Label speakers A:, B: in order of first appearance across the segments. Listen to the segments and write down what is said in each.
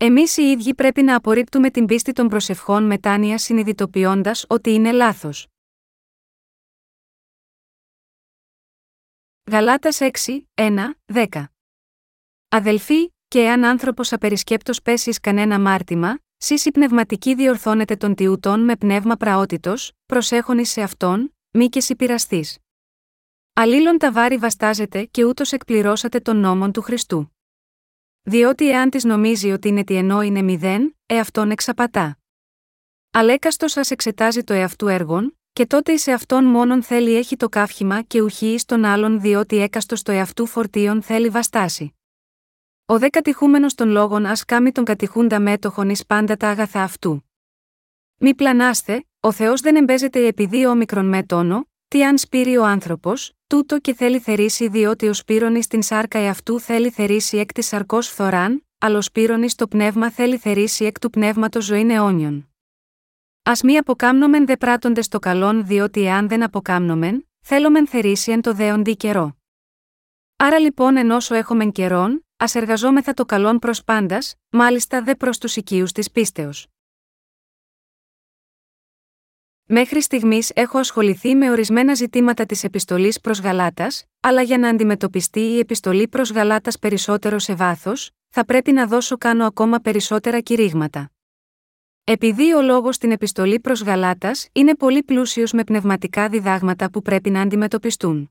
A: Εμείς οι ίδιοι πρέπει να απορρίπτουμε την πίστη των προσευχών μετάνοια συνειδητοποιώντας ότι είναι λάθος. Γαλάτας 6, 1, 10 Αδελφοί, και εάν άνθρωπος απερισκέπτος πέσει κανένα μάρτυμα, σύσι πνευματική διορθώνεται των τιούτων με πνεύμα πραότητος, προσέχονη σε αυτόν, μη και συμπειραστή. Αλλήλων τα βάρη βαστάζεται και ούτως εκπληρώσατε τον νόμον του Χριστού. Διότι εάν της νομίζει ότι είναι τι ενώ είναι μηδέν, εαυτόν εξαπατά. Αλέκαστος σα εξετάζει το εαυτού έργων, και τότε εις αυτόν μόνον θέλει έχει το καύχημα και ουχή εις τον άλλον διότι έκαστος το εαυτού φορτίων θέλει βαστάσει. Ο δε κατηχούμενος των λόγων ας κάμει τον κατηχούντα μέτοχον εις πάντα τα αγαθά αυτού. Μη πλανάστε, ο Θεός δεν εμπέζεται επειδή ο μικρον με τόνο, τι αν σπείρει ο άνθρωπος, τούτο και θέλει θερήσει διότι ο σπύρονης στην σάρκα εαυτού θέλει θερήσει εκ της σαρκός φθοράν, αλλά ο σπύρονης το πνεύμα θέλει θερήσει εκ του πνεύματος ζωή αιώνιον. Α μη αποκάμνομεν δε πράττοντες το καλόν διότι εάν δεν αποκάμνομεν, θέλομεν θερήσει εν το δέοντι καιρό. Άρα λοιπόν εν όσο έχομεν καιρόν, ας εργαζόμεθα το καλόν προς πάντας, μάλιστα δε προς τους οικείους της πίστεως. Μέχρι στιγμής έχω ασχοληθεί με ορισμένα ζητήματα της επιστολής προς Γαλάτας, αλλά για να αντιμετωπιστεί η επιστολή προς Γαλάτας περισσότερο σε βάθος, θα πρέπει να δώσω κάνω ακόμα περισσότερα κηρύγματα. Επειδή ο λόγος στην επιστολή προς Γαλάτας είναι πολύ πλούσιος με πνευματικά διδάγματα που πρέπει να αντιμετωπιστούν.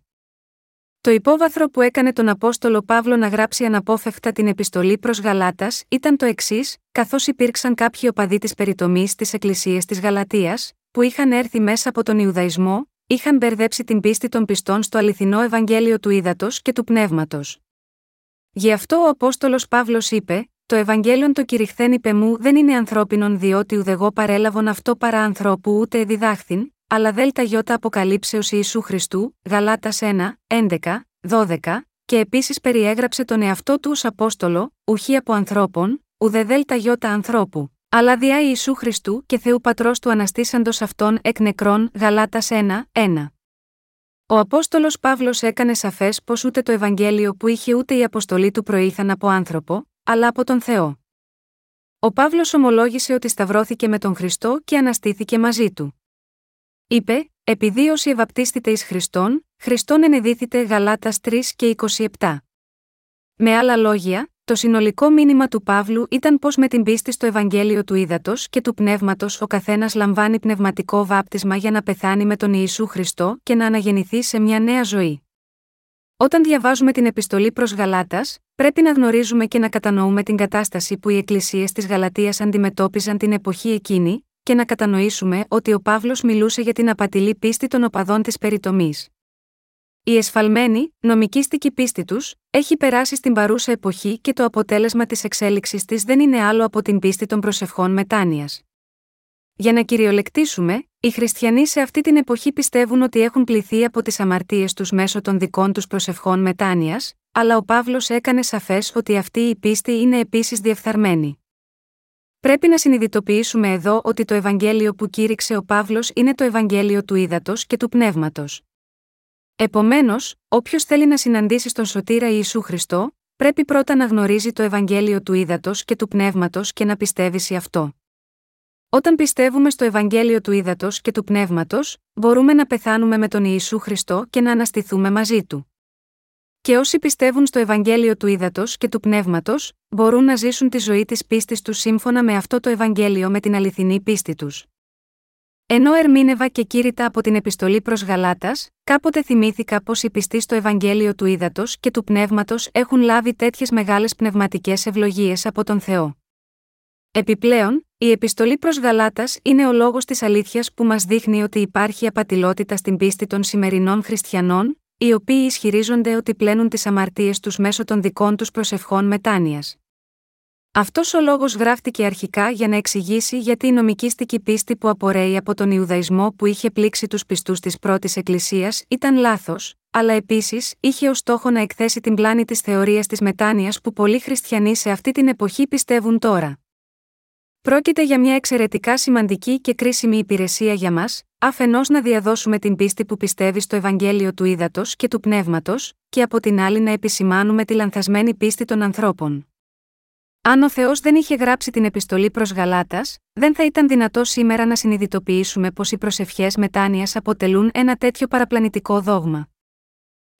A: Το υπόβαθρο που έκανε τον Απόστολο Παύλο να γράψει αναπόφευκτα την επιστολή προς Γαλάτας ήταν το εξής, καθώς υπήρξαν κάποιοι οπαδοί της περιτομής στι εκκλησίε της Γαλατεία, που είχαν έρθει μέσα από τον Ιουδαϊσμό, είχαν μπερδέψει την πίστη των πιστών στο αληθινό Ευαγγέλιο του Ήδατος και του Πνεύματος. Γι' αυτό ο Απόστολος Παύλος είπε: Το Ευαγγέλιο το κηρυχθέν είπε μου δεν είναι ανθρώπινον διότι ουδεγό παρέλαβον αυτό παρά ανθρώπου ούτε διδάχθην, αλλά δέλτα γιώτα αποκαλύψεως Ιησού Χριστού, Γαλάτας 1, 11, 12, και επίσης περιέγραψε τον εαυτό του ως Απόστολο, ουχή από ανθρώπων, ουδε δέλτα γιώτα ανθρώπου, αλλά διά Ιησού Χριστού και Θεού Πατρός του αναστήσαντος αυτόν εκ νεκρών, Γαλάτας 1, 1. Ο Απόστολος Παύλος έκανε σαφές πως ούτε το Ευαγγέλιο που είχε ούτε η αποστολή του προήθαν από άνθρωπο, αλλά από τον Θεό. Ο Παύλος ομολόγησε ότι σταυρώθηκε με τον Χριστό και αναστήθηκε μαζί του. Είπε, επειδή όσοι ευαπτίστητε εις Χριστόν, Χριστόν ενεδίθητε Γαλάτας 3 και 27. Με άλλα λόγια, το συνολικό μήνυμα του Παύλου ήταν πως με την πίστη στο Ευαγγέλιο του Ήδατος και του Πνεύματος ο καθένας λαμβάνει πνευματικό βάπτισμα για να πεθάνει με τον Ιησού Χριστό και να αναγεννηθεί σε μια νέα ζωή. Όταν διαβάζουμε την επιστολή προς Γαλάτας, πρέπει να γνωρίζουμε και να κατανοούμε την κατάσταση που οι εκκλησίες της Γαλατείας αντιμετώπιζαν την εποχή εκείνη, και να κατανοήσουμε ότι ο Παύλος μιλούσε για την απατηλή πίστη των οπαδών της περιτομής. Η εσφαλμένη, νομικήστικη πίστη τους, έχει περάσει στην παρούσα εποχή και το αποτέλεσμα της εξέλιξης της δεν είναι άλλο από την πίστη των προσευχών μετάνοιας. Για να κυριολεκτήσουμε, οι χριστιανοί σε αυτή την εποχή πιστεύουν ότι έχουν πληθεί από τις αμαρτίες τους μέσω των δικών τους προσευχών μετάνοιας, αλλά ο Παύλος έκανε σαφές ότι αυτή η πίστη είναι επίσης διεφθαρμένη. Πρέπει να συνειδητοποιήσουμε εδώ ότι το Ευαγγέλιο που κήρυξε ο Παύλος είναι το Ευαγγέλιο του ύδατο και του πνεύματος. Επομένως, όποιος θέλει να συναντήσει τον σωτήρα Ιησού Χριστό, πρέπει πρώτα να γνωρίζει το Ευαγγέλιο του ύδατο και του πνεύματος και να πιστεύει σε αυτό. Όταν πιστεύουμε στο Ευαγγέλιο του ύδατο και του πνεύματος, μπορούμε να πεθάνουμε με τον Ιησού Χριστό και να αναστηθούμε μαζί του. Και όσοι πιστεύουν στο Ευαγγέλιο του ύδατο και του πνεύματος, μπορούν να ζήσουν τη ζωή της πίστης τους σύμφωνα με αυτό το Ευαγγέλιο με την αληθινή πίστη τους. Ενώ ερμήνευα και κήρυτα από την επιστολή προς Γαλάτας, κάποτε θυμήθηκα πως οι πιστοί στο Ευαγγέλιο του ύδατο και του πνεύματος έχουν λάβει τέτοιες μεγάλες πνευματικές ευλογίες από τον Θεό. Επιπλέον, η επιστολή προς Γαλάτας είναι ο λόγος της αλήθειας που μας δείχνει ότι υπάρχει απατηλότητα στην πίστη των σημερινών χριστιανών, οι οποίοι ισχυρίζονται ότι πλένουν τις αμαρτίες τους μέσω των δικών τους προσευχών μετάνοιας. Αυτός ο λόγος γράφτηκε αρχικά για να εξηγήσει γιατί η νομικήστικη πίστη που απορρέει από τον Ιουδαϊσμό που είχε πλήξει τους πιστούς της πρώτης Εκκλησίας ήταν λάθος, αλλά επίσης είχε ως στόχο να εκθέσει την πλάνη της θεωρίας της μετάνοιας που πολλοί χριστιανοί σε αυτή την εποχή πιστεύουν τώρα. Πρόκειται για μια εξαιρετικά σημαντική και κρίσιμη υπηρεσία για μας, αφενός να διαδώσουμε την πίστη που πιστεύει στο Ευαγγέλιο του Ήδατος και του Πνεύματος, και από την άλλη να επισημάνουμε τη λανθασμένη πίστη των ανθρώπων. Αν ο Θεός δεν είχε γράψει την επιστολή προς Γαλάτας, δεν θα ήταν δυνατό σήμερα να συνειδητοποιήσουμε πως οι προσευχές μετάνοιας αποτελούν ένα τέτοιο παραπλανητικό δόγμα.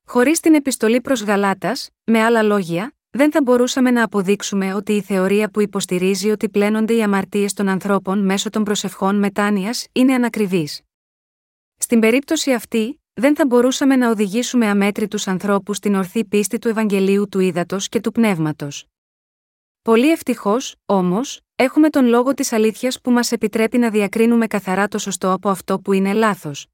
A: Χωρίς την επιστολή προς Γαλάτας, με άλλα λόγια, δεν θα μπορούσαμε να αποδείξουμε ότι η θεωρία που υποστηρίζει ότι πλένονται οι αμαρτίες των ανθρώπων μέσω των προσευχών μετάνοιας είναι ανακριβής. Στην περίπτωση αυτή, δεν θα μπορούσαμε να οδηγήσουμε αμέτρητους ανθρώπους στην ορθή πίστη του Ευαγγελίου του Ήδατος και του Πνεύματος. Πολύ ευτυχώς, όμως, έχουμε τον λόγο της αλήθειας που μας επιτρέπει να διακρίνουμε καθαρά το σωστό από αυτό που είναι λάθος.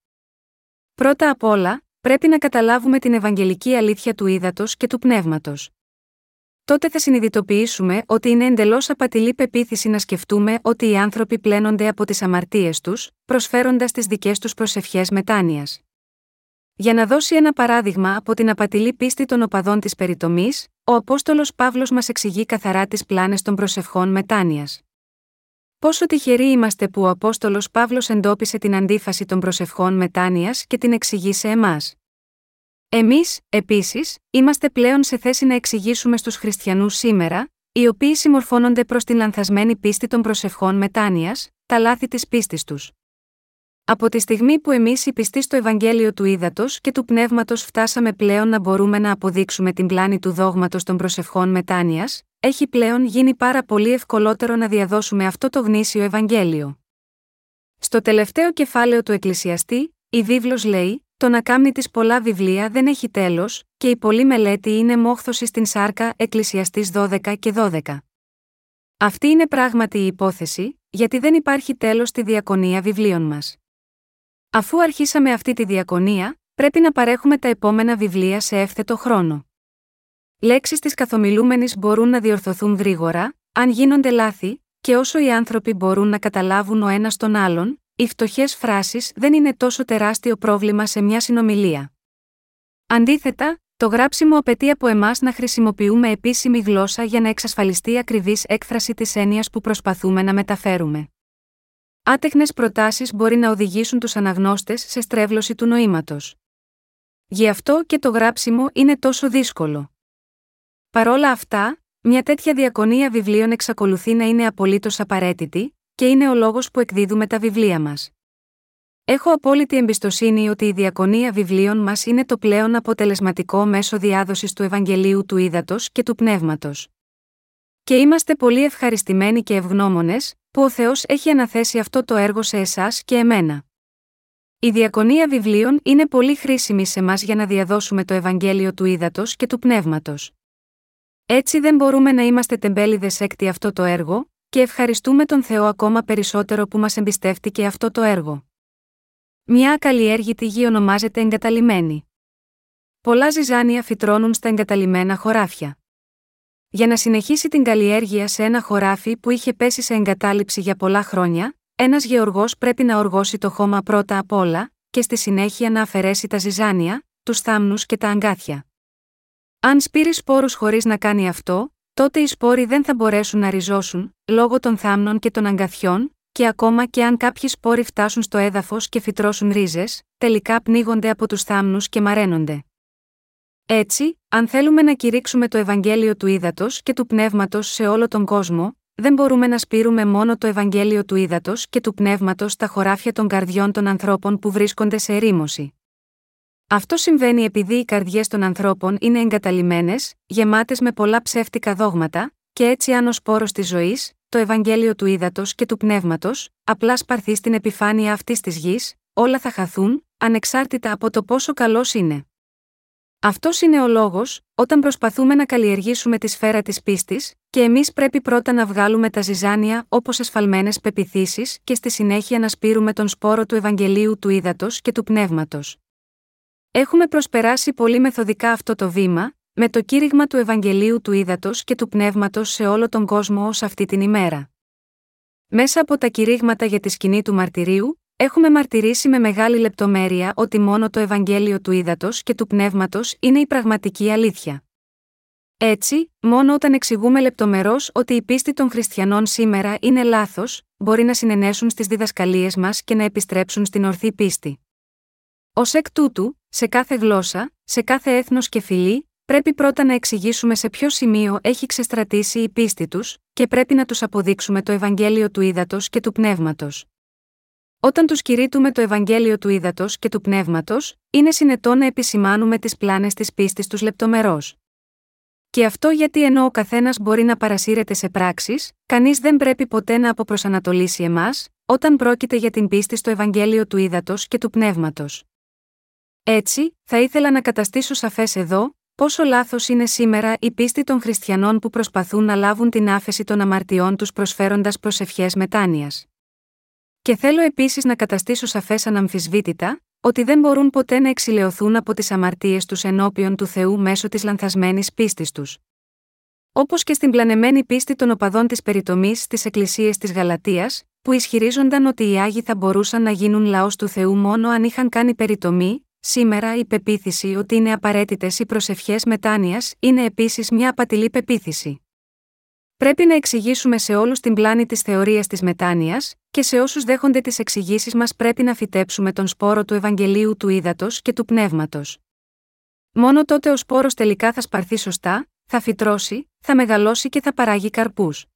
A: Πρώτα απ' όλα, πρέπει να καταλάβουμε την Ευαγγελική αλήθεια του Ήδατο και του Πνεύματος τότε θα συνειδητοποιήσουμε ότι είναι εντελώς απατηλή πεποίθηση να σκεφτούμε ότι οι άνθρωποι πλένονται από τις αμαρτίες τους, προσφέροντας τις δικές τους προσευχές μετάνοιας. Για να δώσει ένα παράδειγμα από την απατηλή πίστη των οπαδών της περιτομής, ο Απόστολος Παύλος μας εξηγεί καθαρά τις πλάνες των προσευχών μετάνοιας. Πόσο τυχεροί είμαστε που ο Απόστολος Παύλος εντόπισε την αντίφαση των προσευχών μετάνοιας και την εξηγεί σε εμάς. Εμείς, επίσης, είμαστε πλέον σε θέση να εξηγήσουμε στους χριστιανούς σήμερα, οι οποίοι συμμορφώνονται προς την λανθασμένη πίστη των προσευχών μετάνοιας, τα λάθη της πίστης τους. Από τη στιγμή που εμείς οι πιστοί στο Ευαγγέλιο του Ήδατος και του Πνεύματος φτάσαμε πλέον να μπορούμε να αποδείξουμε την πλάνη του δόγματος των προσευχών μετάνοιας, έχει πλέον γίνει πάρα πολύ ευκολότερο να διαδώσουμε αυτό το γνήσιο Ευαγγέλιο. Στο τελευταίο κεφάλαιο του Εκκλησιαστή, η βίβλος λέει: το να κάνει της πολλά βιβλία δεν έχει τέλος, και η πολλή μελέτη είναι μόχθωση στην σάρκα Εκκλησιαστής 12 και 12. Αυτή είναι πράγματι η υπόθεση, γιατί δεν υπάρχει τέλος στη διακονία βιβλίων μας. Αφού αρχίσαμε αυτή τη διακονία, πρέπει να παρέχουμε τα επόμενα βιβλία σε εύθετο χρόνο. Λέξεις της καθομιλούμενης μπορούν να διορθωθούν γρήγορα, αν γίνονται λάθη, και όσο οι άνθρωποι μπορούν να καταλάβουν ο ένας τον άλλον, οι φτωχές φράσεις δεν είναι τόσο τεράστιο πρόβλημα σε μια συνομιλία. Αντίθετα, το γράψιμο απαιτεί από εμάς να χρησιμοποιούμε επίσημη γλώσσα για να εξασφαλιστεί ακριβής έκφραση της έννοιας που προσπαθούμε να μεταφέρουμε. Άτεχνες προτάσεις μπορεί να οδηγήσουν τους αναγνώστες σε στρέβλωση του νοήματος. Γι' αυτό και το γράψιμο είναι τόσο δύσκολο. Παρόλα αυτά, μια τέτοια διακονία βιβλίων εξακολουθεί να είναι απολύτως απαραίτητη, και είναι ο λόγος που εκδίδουμε τα βιβλία μας. Έχω απόλυτη εμπιστοσύνη ότι η διακονία βιβλίων μας είναι το πλέον αποτελεσματικό μέσο διάδοσης του Ευαγγελίου του Ήδατος και του Πνεύματος. Και είμαστε πολύ ευχαριστημένοι και ευγνώμονες, που ο Θεός έχει αναθέσει αυτό το έργο σε εσάς και εμένα. Η διακονία βιβλίων είναι πολύ χρήσιμη σε μας για να διαδώσουμε το Ευαγγέλιο του Ήδατος και του Πνεύματος. Έτσι δεν μπορούμε να είμαστε τεμπέληδες έκτη αυτό το έργο, και ευχαριστούμε τον Θεό ακόμα περισσότερο που μας εμπιστεύτηκε αυτό το έργο. Μια ακαλλιέργητη γη ονομάζεται εγκαταλειμμένη. Πολλά ζυζάνια φυτρώνουν στα εγκαταλειμμένα χωράφια. Για να συνεχίσει την καλλιέργεια σε ένα χωράφι που είχε πέσει σε εγκατάλειψη για πολλά χρόνια, ένας γεωργός πρέπει να οργώσει το χώμα πρώτα απ' όλα, και στη συνέχεια να αφαιρέσει τα ζυζάνια, τους θάμνους και τα αγκάθια. Αν σπείρεις σπόρους χωρίς να κάνει αυτό, τότε οι σπόροι δεν θα μπορέσουν να ριζώσουν, λόγω των θάμνων και των αγκαθιών, και ακόμα και αν κάποιοι σπόροι φτάσουν στο έδαφος και φυτρώσουν ρίζες, τελικά πνίγονται από τους θάμνους και μαραίνονται. Έτσι, αν θέλουμε να κηρύξουμε το Ευαγγέλιο του Ήδατος και του Πνεύματος σε όλο τον κόσμο, δεν μπορούμε να σπείρουμε μόνο το Ευαγγέλιο του Ήδατος και του Πνεύματος στα χωράφια των καρδιών των ανθρώπων που βρίσκονται σε ερήμωση. Αυτό συμβαίνει επειδή οι καρδιές των ανθρώπων είναι εγκαταλειμμένες, γεμάτες με πολλά ψεύτικα δόγματα, και έτσι αν ο σπόρο της ζωής, το Ευαγγέλιο του ύδατο και του πνεύματος, απλά σπαρθεί στην επιφάνεια αυτής της γης, όλα θα χαθούν, ανεξάρτητα από το πόσο καλός είναι. Αυτός είναι ο λόγος, όταν προσπαθούμε να καλλιεργήσουμε τη σφαίρα της πίστης, και εμείς πρέπει πρώτα να βγάλουμε τα ζυζάνια όπως εσφαλμένες πεπιθήσεις και στη συνέχεια να σπείρουμε τον σπόρο του Ευαγγελίου του ύδατο και του πνεύματος. Έχουμε προσπεράσει πολύ μεθοδικά αυτό το βήμα, με το κήρυγμα του Ευαγγελίου του Ήδατος και του Πνεύματος σε όλο τον κόσμο ως αυτή την ημέρα. Μέσα από τα κηρύγματα για τη σκηνή του μαρτυρίου, έχουμε μαρτυρήσει με μεγάλη λεπτομέρεια ότι μόνο το Ευαγγέλιο του Ήδατος και του Πνεύματος είναι η πραγματική αλήθεια. Έτσι, μόνο όταν εξηγούμε λεπτομερώς ότι η πίστη των χριστιανών σήμερα είναι λάθος, μπορεί να συνενέσουν στις διδασκαλίες μας και να επιστρέψουν στην ορθή πίστη. Ω εκ τούτου, σε κάθε γλώσσα, σε κάθε έθνος και φυλή, πρέπει πρώτα να εξηγήσουμε σε ποιο σημείο έχει ξεστρατήσει η πίστη τους, και πρέπει να τους αποδείξουμε το Ευαγγέλιο του Ήδατος και του Πνεύματος. Όταν τους κηρύττουμε το Ευαγγέλιο του Ήδατος και του Πνεύματος, είναι συνετό να επισημάνουμε τις πλάνες της πίστης τους λεπτομερώς. Και αυτό γιατί ενώ ο καθένας μπορεί να παρασύρεται σε πράξεις, κανείς δεν πρέπει ποτέ να αποπροσανατολίσει εμάς, όταν πρόκειται για την πίστη στο Ευαγγέλιο του Ήδατος και του Πνεύματος. Έτσι, θα ήθελα να καταστήσω σαφές εδώ, πόσο λάθος είναι σήμερα η πίστη των χριστιανών που προσπαθούν να λάβουν την άφεση των αμαρτιών τους προσφέροντας προσευχές μετάνοιας. Και θέλω επίσης να καταστήσω σαφές αναμφισβήτητα, ότι δεν μπορούν ποτέ να εξηλαιωθούν από τις αμαρτίες τους ενώπιον του Θεού μέσω της λανθασμένης πίστης τους. Όπως και στην πλανεμένη πίστη των οπαδών της περιτομής στις εκκλησίες της Γαλατείας, που ισχυρίζονταν ότι οι Άγιοι θα μπορούσαν να γίνουν λαός του Θεού μόνο αν είχαν κάνει περιτομή, σήμερα η πεποίθηση ότι είναι απαραίτητες οι προσευχές μετάνοιας είναι επίσης μια απατηλή πεποίθηση. Πρέπει να εξηγήσουμε σε όλους την πλάνη της θεωρίας της μετάνοιας, και σε όσους δέχονται τις εξηγήσεις μας πρέπει να φυτέψουμε τον σπόρο του Ευαγγελίου του Ήδατος και του Πνεύματος. Μόνο τότε ο σπόρος τελικά θα σπαρθεί σωστά, θα φυτρώσει, θα μεγαλώσει και θα παράγει καρπούς.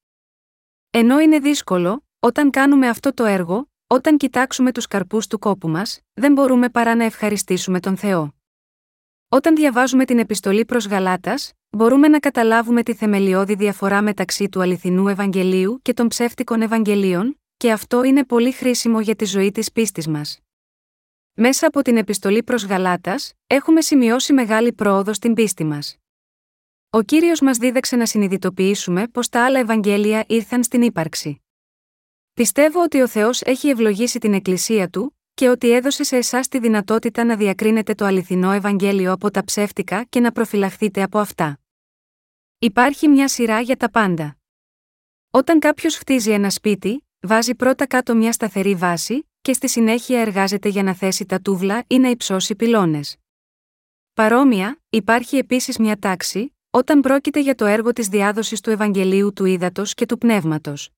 A: Ενώ είναι δύσκολο, όταν κάνουμε αυτό το έργο, όταν κοιτάξουμε τους καρπούς του κόπου μας, δεν μπορούμε παρά να ευχαριστήσουμε τον Θεό. Όταν διαβάζουμε την επιστολή προς Γαλάτας, μπορούμε να καταλάβουμε τη θεμελιώδη διαφορά μεταξύ του αληθινού Ευαγγελίου και των ψεύτικων Ευαγγελίων, και αυτό είναι πολύ χρήσιμο για τη ζωή της πίστης μας. Μέσα από την επιστολή προς Γαλάτας, έχουμε σημειώσει μεγάλη πρόοδο στην πίστη μας. Ο κύριος μας δίδαξε να συνειδητοποιήσουμε πως τα άλλα Ευαγγέλια ήρθαν στην ύπαρξη. Πιστεύω ότι ο Θεός έχει ευλογήσει την Εκκλησία του, και ότι έδωσε σε εσάς τη δυνατότητα να διακρίνετε το αληθινό Ευαγγέλιο από τα ψεύτικα και να προφυλαχθείτε από αυτά. Υπάρχει μια σειρά για τα πάντα. Όταν κάποιος χτίζει ένα σπίτι, βάζει πρώτα κάτω μια σταθερή βάση, και στη συνέχεια εργάζεται για να θέσει τα τούβλα ή να υψώσει πυλώνες. Παρόμοια, υπάρχει επίσης μια τάξη, όταν πρόκειται για το έργο της διάδοσης του Ευαγγελίου του Ήδατος και του Πνεύματος.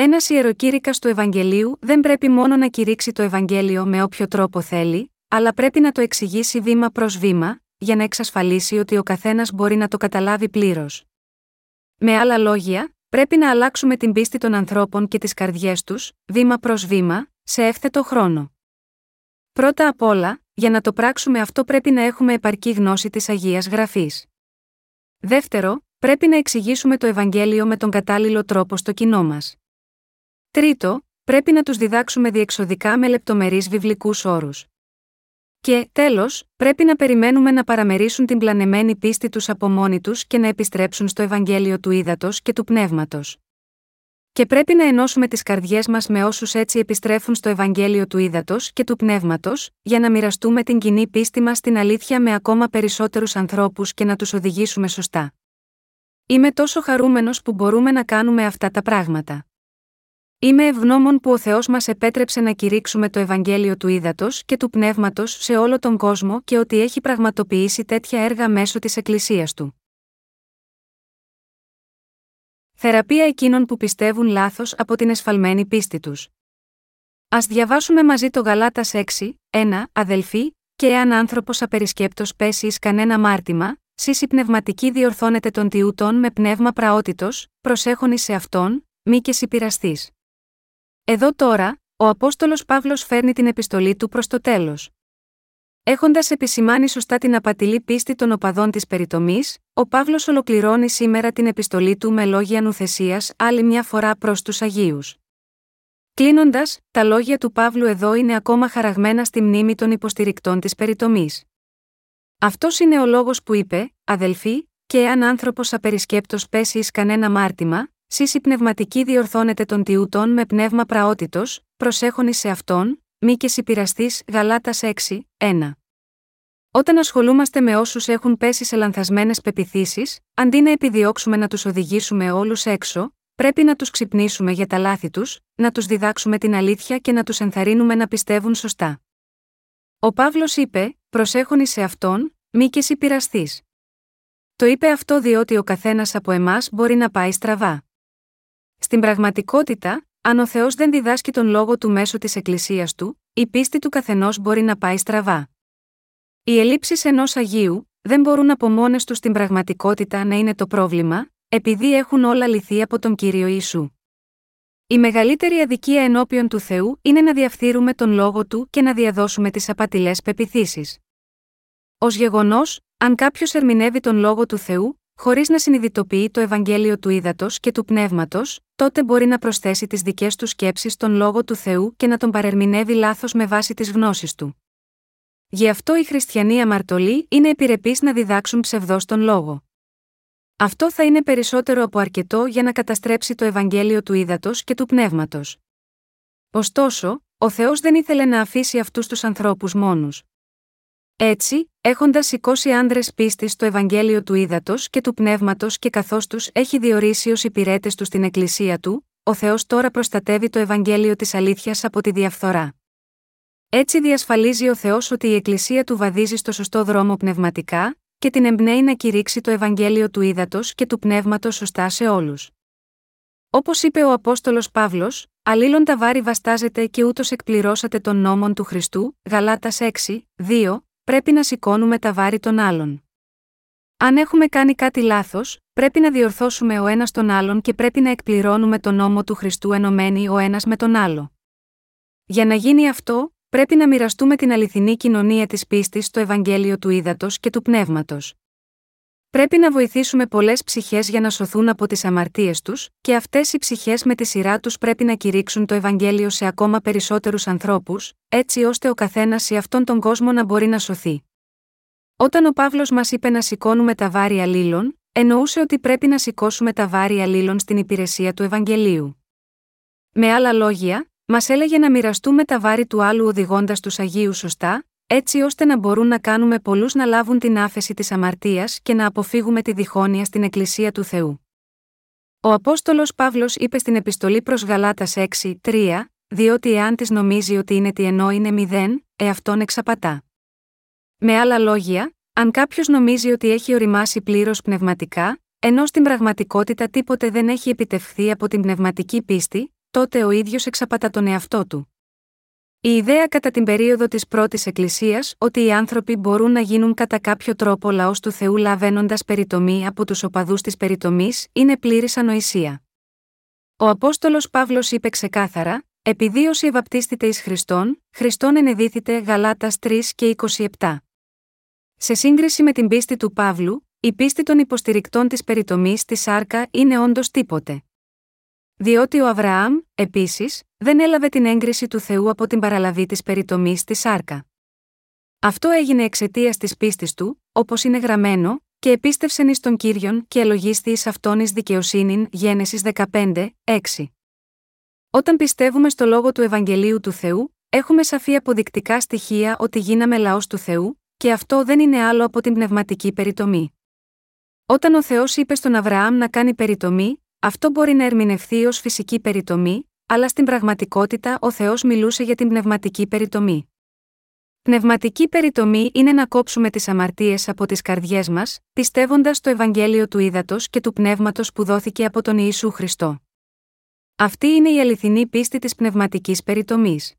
A: Ένας ιεροκήρυκας του Ευαγγελίου δεν πρέπει μόνο να κηρύξει το Ευαγγέλιο με όποιο τρόπο θέλει, αλλά πρέπει να το εξηγήσει βήμα προς βήμα, για να εξασφαλίσει ότι ο καθένας μπορεί να το καταλάβει πλήρως. Με άλλα λόγια, πρέπει να αλλάξουμε την πίστη των ανθρώπων και τις καρδιές τους, βήμα προς βήμα, σε εύθετο χρόνο. Πρώτα απ' όλα, για να το πράξουμε αυτό πρέπει να έχουμε επαρκή γνώση της Αγίας Γραφής. Δεύτερο, πρέπει να εξηγήσουμε το Ευαγγέλιο με τον κατάλληλο τρόπο στο κοινό μας. Τρίτο, πρέπει να τους διδάξουμε διεξοδικά με λεπτομερείς βιβλικούς όρους. Και, τέλος, πρέπει να περιμένουμε να παραμερίσουν την πλανεμένη πίστη τους από μόνοι τους και να επιστρέψουν στο Ευαγγέλιο του Ήδατος και του Πνεύματος. Και πρέπει να ενώσουμε τις καρδιές μας με όσους έτσι επιστρέφουν στο Ευαγγέλιο του Ήδατος και του Πνεύματος, για να μοιραστούμε την κοινή πίστη μας στην αλήθεια με ακόμα περισσότερους ανθρώπους και να τους οδηγήσουμε σωστά. Είμαι τόσο χαρούμενος που μπορούμε να κάνουμε αυτά τα πράγματα. Είμαι ευγνώμων που ο Θεός μας επέτρεψε να κηρύξουμε το Ευαγγέλιο του Ήδατος και του Πνεύματος σε όλο τον κόσμο και ότι έχει πραγματοποιήσει τέτοια έργα μέσω της Εκκλησίας του. Θεραπεία εκείνων που πιστεύουν λάθος από την εσφαλμένη πίστη τους. Α διαβάσουμε μαζί το Γαλάτας 6, 1, αδελφοί, και εάν άνθρωπος απερισκέπτος πέσει εις κανένα μάρτυμα, σύση πνευματική διορθώνεται των τιούτων με πνεύμα πραότητος, προσέχονη σε αυτόν, μη και συμπειραστή. Εδώ τώρα, ο Απόστολος Παύλος φέρνει την επιστολή του προς το τέλος. Έχοντας επισημάνει σωστά την απατηλή πίστη των οπαδών της περιτομής, ο Παύλος ολοκληρώνει σήμερα την επιστολή του με λόγια νουθεσίας άλλη μια φορά προς τους Αγίους. Κλείνοντας, τα λόγια του Παύλου εδώ είναι ακόμα χαραγμένα στη μνήμη των υποστηρικτών της περιτομής. Αυτός είναι ο λόγος που είπε, αδελφοί, και εάν άνθρωπος απερισκέπτος πέσει εις κανένα μάρτυμα, Σύση πνευματική διορθώνεται των τιούτων με πνεύμα πραότητος, προσέχονη σε αυτόν, μη και συμπειραστή Γαλάτας 6, 1. Όταν ασχολούμαστε με όσους έχουν πέσει σε λανθασμένες πεπιθήσεις, αντί να επιδιώξουμε να τους οδηγήσουμε όλους έξω, πρέπει να τους ξυπνήσουμε για τα λάθη τους, να τους διδάξουμε την αλήθεια και να τους ενθαρρύνουμε να πιστεύουν σωστά. Ο Παύλος είπε: Προσέχονη σε αυτόν, μη και συμπειραστή. Το είπε αυτό διότι ο καθένας από εμάς μπορεί να πάει στραβά. Στην πραγματικότητα, αν ο Θεός δεν διδάσκει τον λόγο του μέσω της Εκκλησίας του, η πίστη του καθενός μπορεί να πάει στραβά. Οι ελλείψεις ενός Αγίου, δεν μπορούν από μόνες τους στην πραγματικότητα να είναι το πρόβλημα, επειδή έχουν όλα λυθεί από τον κύριο Ιησού. Η μεγαλύτερη αδικία ενώπιον του Θεού είναι να διαφθείρουμε τον λόγο του και να διαδώσουμε τις απατηλές πεπιθήσεις. Ω γεγονός, αν κάποιος ερμηνεύει τον λόγο του Θεού, χωρίς να συνειδητοποιεί το Ευαγγέλιο του ύδατο και του πνεύματος, τότε μπορεί να προσθέσει τις δικές του σκέψεις στον λόγο του Θεού και να τον παρερμηνεύει λάθος με βάση τις γνώσεις του. Γι' αυτό οι χριστιανοί αμαρτωλοί είναι επιρρεπείς να διδάξουν ψευδό τον λόγο. Αυτό θα είναι περισσότερο από αρκετό για να καταστρέψει το Ευαγγέλιο του ύδατο και του πνεύματος. Ωστόσο, ο Θεός δεν ήθελε να αφήσει αυτούς τους ανθρώπους μόνους. Έτσι, έχοντας σηκώσει άντρε πίστης στο Ευαγγέλιο του ύδατο και του πνεύματος και καθώς τους έχει διορίσει ως υπηρέτες τους στην Εκκλησία του, ο Θεός τώρα προστατεύει το Ευαγγέλιο της αλήθειας από τη διαφθορά. Έτσι διασφαλίζει ο Θεός ότι η Εκκλησία του βαδίζει στο σωστό δρόμο πνευματικά, και την εμπνέει να κηρύξει το Ευαγγέλιο του ύδατο και του πνεύματος σωστά σε όλους. Όπως είπε ο Απόστολος Παύλος, αλλήλων τα βάρη βαστάζετε και ούτως εκπληρώσατε τον νόμον του Χριστού, Γαλάτα 6, 2, πρέπει να σηκώνουμε τα βάρη των άλλων. Αν έχουμε κάνει κάτι λάθος, πρέπει να διορθώσουμε ο ένας τον άλλον και πρέπει να εκπληρώνουμε τον νόμο του Χριστού ενωμένοι ο ένας με τον άλλο. Για να γίνει αυτό, πρέπει να μοιραστούμε την αληθινή κοινωνία της πίστης στο Ευαγγέλιο του Ήδατος και του Πνεύματος. Πρέπει να βοηθήσουμε πολλές ψυχές για να σωθούν από τις αμαρτίες τους, και αυτές οι ψυχές με τη σειρά τους πρέπει να κηρύξουν το Ευαγγέλιο σε ακόμα περισσότερους ανθρώπους, έτσι ώστε ο καθένας σε αυτόν τον κόσμο να μπορεί να σωθεί. Όταν ο Παύλος μας είπε να σηκώνουμε τα βάρη αλλήλων, εννοούσε ότι πρέπει να σηκώσουμε τα βάρη αλλήλων στην υπηρεσία του Ευαγγελίου. Με άλλα λόγια, Μας έλεγε να μοιραστούμε τα βάρη του άλλου οδηγώντας τους Αγίους σωστά, έτσι ώστε να μπορούν να κάνουμε πολλούς να λάβουν την άφεση της αμαρτίας και να αποφύγουμε τη διχόνοια στην Εκκλησία του Θεού. Ο Απόστολος Παύλος είπε στην επιστολή προς Γαλάτας 6, 3, διότι εάν της νομίζει ότι είναι τι ενώ είναι μηδέν, εαυτόν εξαπατά. Με άλλα λόγια, αν κάποιος νομίζει ότι έχει οριμάσει πλήρως πνευματικά, ενώ στην πραγματικότητα τίποτε δεν έχει επιτευχθεί από την πνευματική πίστη, τότε ο ίδιος εξαπατά τον εαυτό του. Η ιδέα κατά την περίοδο της πρώτης Εκκλησίας ότι οι άνθρωποι μπορούν να γίνουν κατά κάποιο τρόπο λαός του Θεού λαβαίνοντας περιτομή από τους οπαδούς της περιτομής είναι πλήρης ανοησία. Ο Απόστολος Παύλος είπε ξεκάθαρα, επειδή όσοι ευαπτίστητε εις Χριστόν, Χριστόν ενεδίθητε Γαλάτας 3 και 27. Σε σύγκριση με την πίστη του Παύλου, η πίστη των υποστηρικτών της περιτομής στη Σάρκα είναι όντως τίποτε. Διότι ο Αβραάμ, επίσης, δεν έλαβε την έγκριση του Θεού από την παραλαβή της περιτομής στη Σάρκα. Αυτό έγινε εξαιτίας της πίστης του, όπως είναι γραμμένο, και επίστευσεν εις τον κύριον και ελογίστη εις αυτόν εις δικαιοσύνην Γένεσης 15, 6. Όταν πιστεύουμε στο λόγο του Ευαγγελίου του Θεού, έχουμε σαφή αποδεικτικά στοιχεία ότι γίναμε λαός του Θεού, και αυτό δεν είναι άλλο από την πνευματική περιτομή. Όταν ο Θεός είπε στον Αβραάμ να κάνει περιτομή, αυτό μπορεί να ερμηνευθεί ως φυσική περιτομή, αλλά στην πραγματικότητα ο Θεός μιλούσε για την πνευματική περιτομή. Πνευματική περιτομή είναι να κόψουμε τις αμαρτίες από τις καρδιές μας, πιστεύοντας το Ευαγγέλιο του Ήδατος και του Πνεύματος που δόθηκε από τον Ιησού Χριστό. Αυτή είναι η αληθινή πίστη της πνευματικής περιτομής.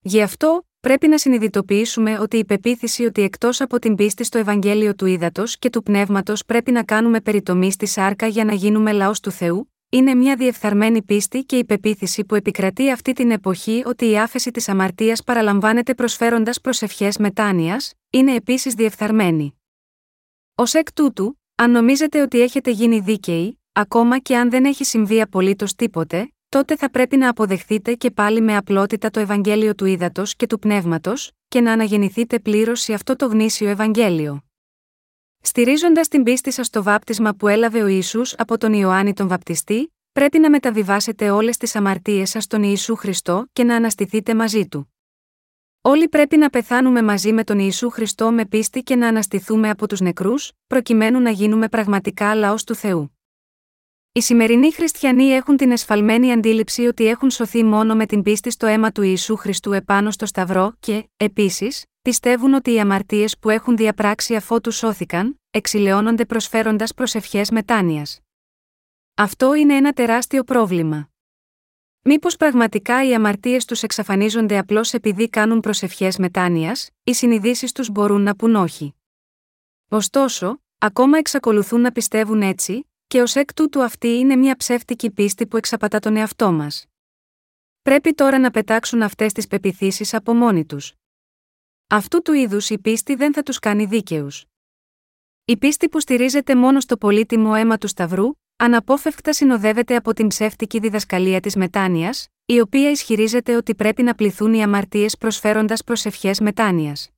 A: Γι' αυτό, πρέπει να συνειδητοποιήσουμε ότι η πεποίθηση ότι εκτός από την πίστη στο Ευαγγέλιο του Ήδατος και του Πνεύματος πρέπει να κάνουμε περιτομή στη σάρκα για να γίνουμε λαός του Θεού, είναι μια διεφθαρμένη πίστη και η πεποίθηση που επικρατεί αυτή την εποχή ότι η άφεση της αμαρτίας παραλαμβάνεται προσφέροντας προσευχές μετάνοιας, είναι επίσης διεφθαρμένη. Ω εκ τούτου, αν νομίζετε ότι έχετε γίνει δίκαιοι, ακόμα και αν δεν έχει συμβεί απολύτως τίποτε, τότε θα πρέπει να αποδεχθείτε και πάλι με απλότητα το Ευαγγέλιο του Ήδατος και του Πνεύματος, και να αναγεννηθείτε πλήρως σε αυτό το γνήσιο Ευαγγέλιο. Στηρίζοντας την πίστη σας στο βάπτισμα που έλαβε ο Ιησούς από τον Ιωάννη τον Βαπτιστή, πρέπει να μεταβιβάσετε όλες τις αμαρτίες σας στον Ιησού Χριστό και να αναστηθείτε μαζί του. Όλοι πρέπει να πεθάνουμε μαζί με τον Ιησού Χριστό με πίστη και να αναστηθούμε από τους νεκρούς, προκειμένου να γίνουμε πραγματικά λαός του Θεού. Οι σημερινοί χριστιανοί έχουν την εσφαλμένη αντίληψη ότι έχουν σωθεί μόνο με την πίστη στο αίμα του Ιησού Χριστού επάνω στο Σταυρό και, επίσης, πιστεύουν ότι οι αμαρτίες που έχουν διαπράξει αφότου σώθηκαν, εξηλαιώνονται προσφέροντας προσευχές μετάνοιας. Αυτό είναι ένα τεράστιο πρόβλημα. Μήπως πραγματικά οι αμαρτίες τους εξαφανίζονται απλώς επειδή κάνουν προσευχές μετάνοιας, οι συνειδήσεις τους μπορούν να πούν όχι. Ωστόσο, ακόμα εξακολουθούν να πιστεύουν έτσι, και ως εκ τούτου αυτή είναι μια ψεύτικη πίστη που εξαπατά τον εαυτό μας. Πρέπει τώρα να πετάξουν αυτές τις πεπιθήσεις από μόνοι τους. Αυτού του είδους η πίστη δεν θα τους κάνει δίκαιους. Η πίστη που στηρίζεται μόνο στο πολύτιμο αίμα του Σταυρού, αναπόφευκτα συνοδεύεται από την ψεύτικη διδασκαλία της μετάνοιας, η οποία ισχυρίζεται ότι πρέπει να πληθούν οι αμαρτίες προσφέροντας προσευχές μετάνοιας.